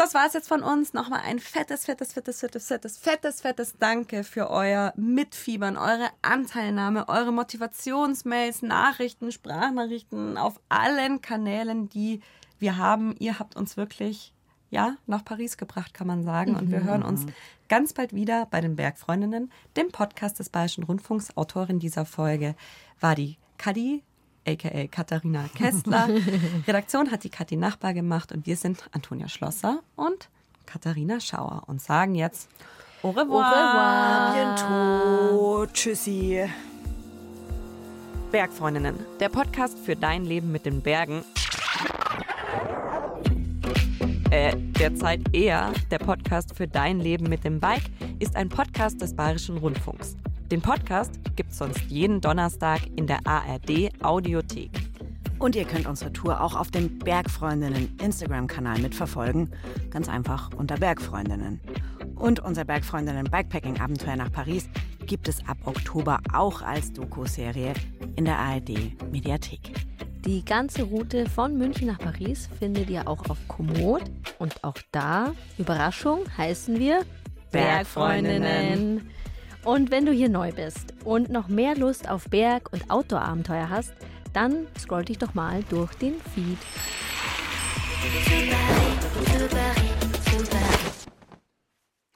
Das war es jetzt von uns. Nochmal ein fettes, fettes, fettes, fettes, fettes, fettes, fettes Danke für euer Mitfiebern, eure Anteilnahme, eure Motivationsmails, Nachrichten, Sprachnachrichten auf allen Kanälen, die wir haben. Ihr habt uns wirklich, ja, nach Paris gebracht, kann man sagen. Und wir hören uns ganz bald wieder bei den Bergfreundinnen, dem Podcast des Bayerischen Rundfunks. Autorin dieser Folge war die Kadi aka Katharina Kessler. [laughs] Redaktion hat die Kathi Nachbar gemacht und wir sind Antonia Schlosser und Katharina Schauer und sagen jetzt Au revoir. Bientôt. Tschüssi. Bergfreundinnen, der Podcast für dein Leben mit den Bergen. Äh, derzeit eher der Podcast für dein Leben mit dem Bike ist ein Podcast des Bayerischen Rundfunks. Den Podcast gibt's sonst jeden Donnerstag in der ARD Audiothek. Und ihr könnt unsere Tour auch auf dem Bergfreundinnen Instagram-Kanal mitverfolgen. Ganz einfach unter Bergfreundinnen. Und unser Bergfreundinnen Bikepacking Abenteuer nach Paris gibt es ab Oktober auch als Doku-Serie in der ARD Mediathek. Die ganze Route von München nach Paris findet ihr auch auf Komoot. Und auch da, Überraschung, heißen wir Bergfreundinnen. Und wenn du hier neu bist und noch mehr Lust auf Berg- und Outdoor-Abenteuer hast, Dann scroll dich doch mal durch den Feed.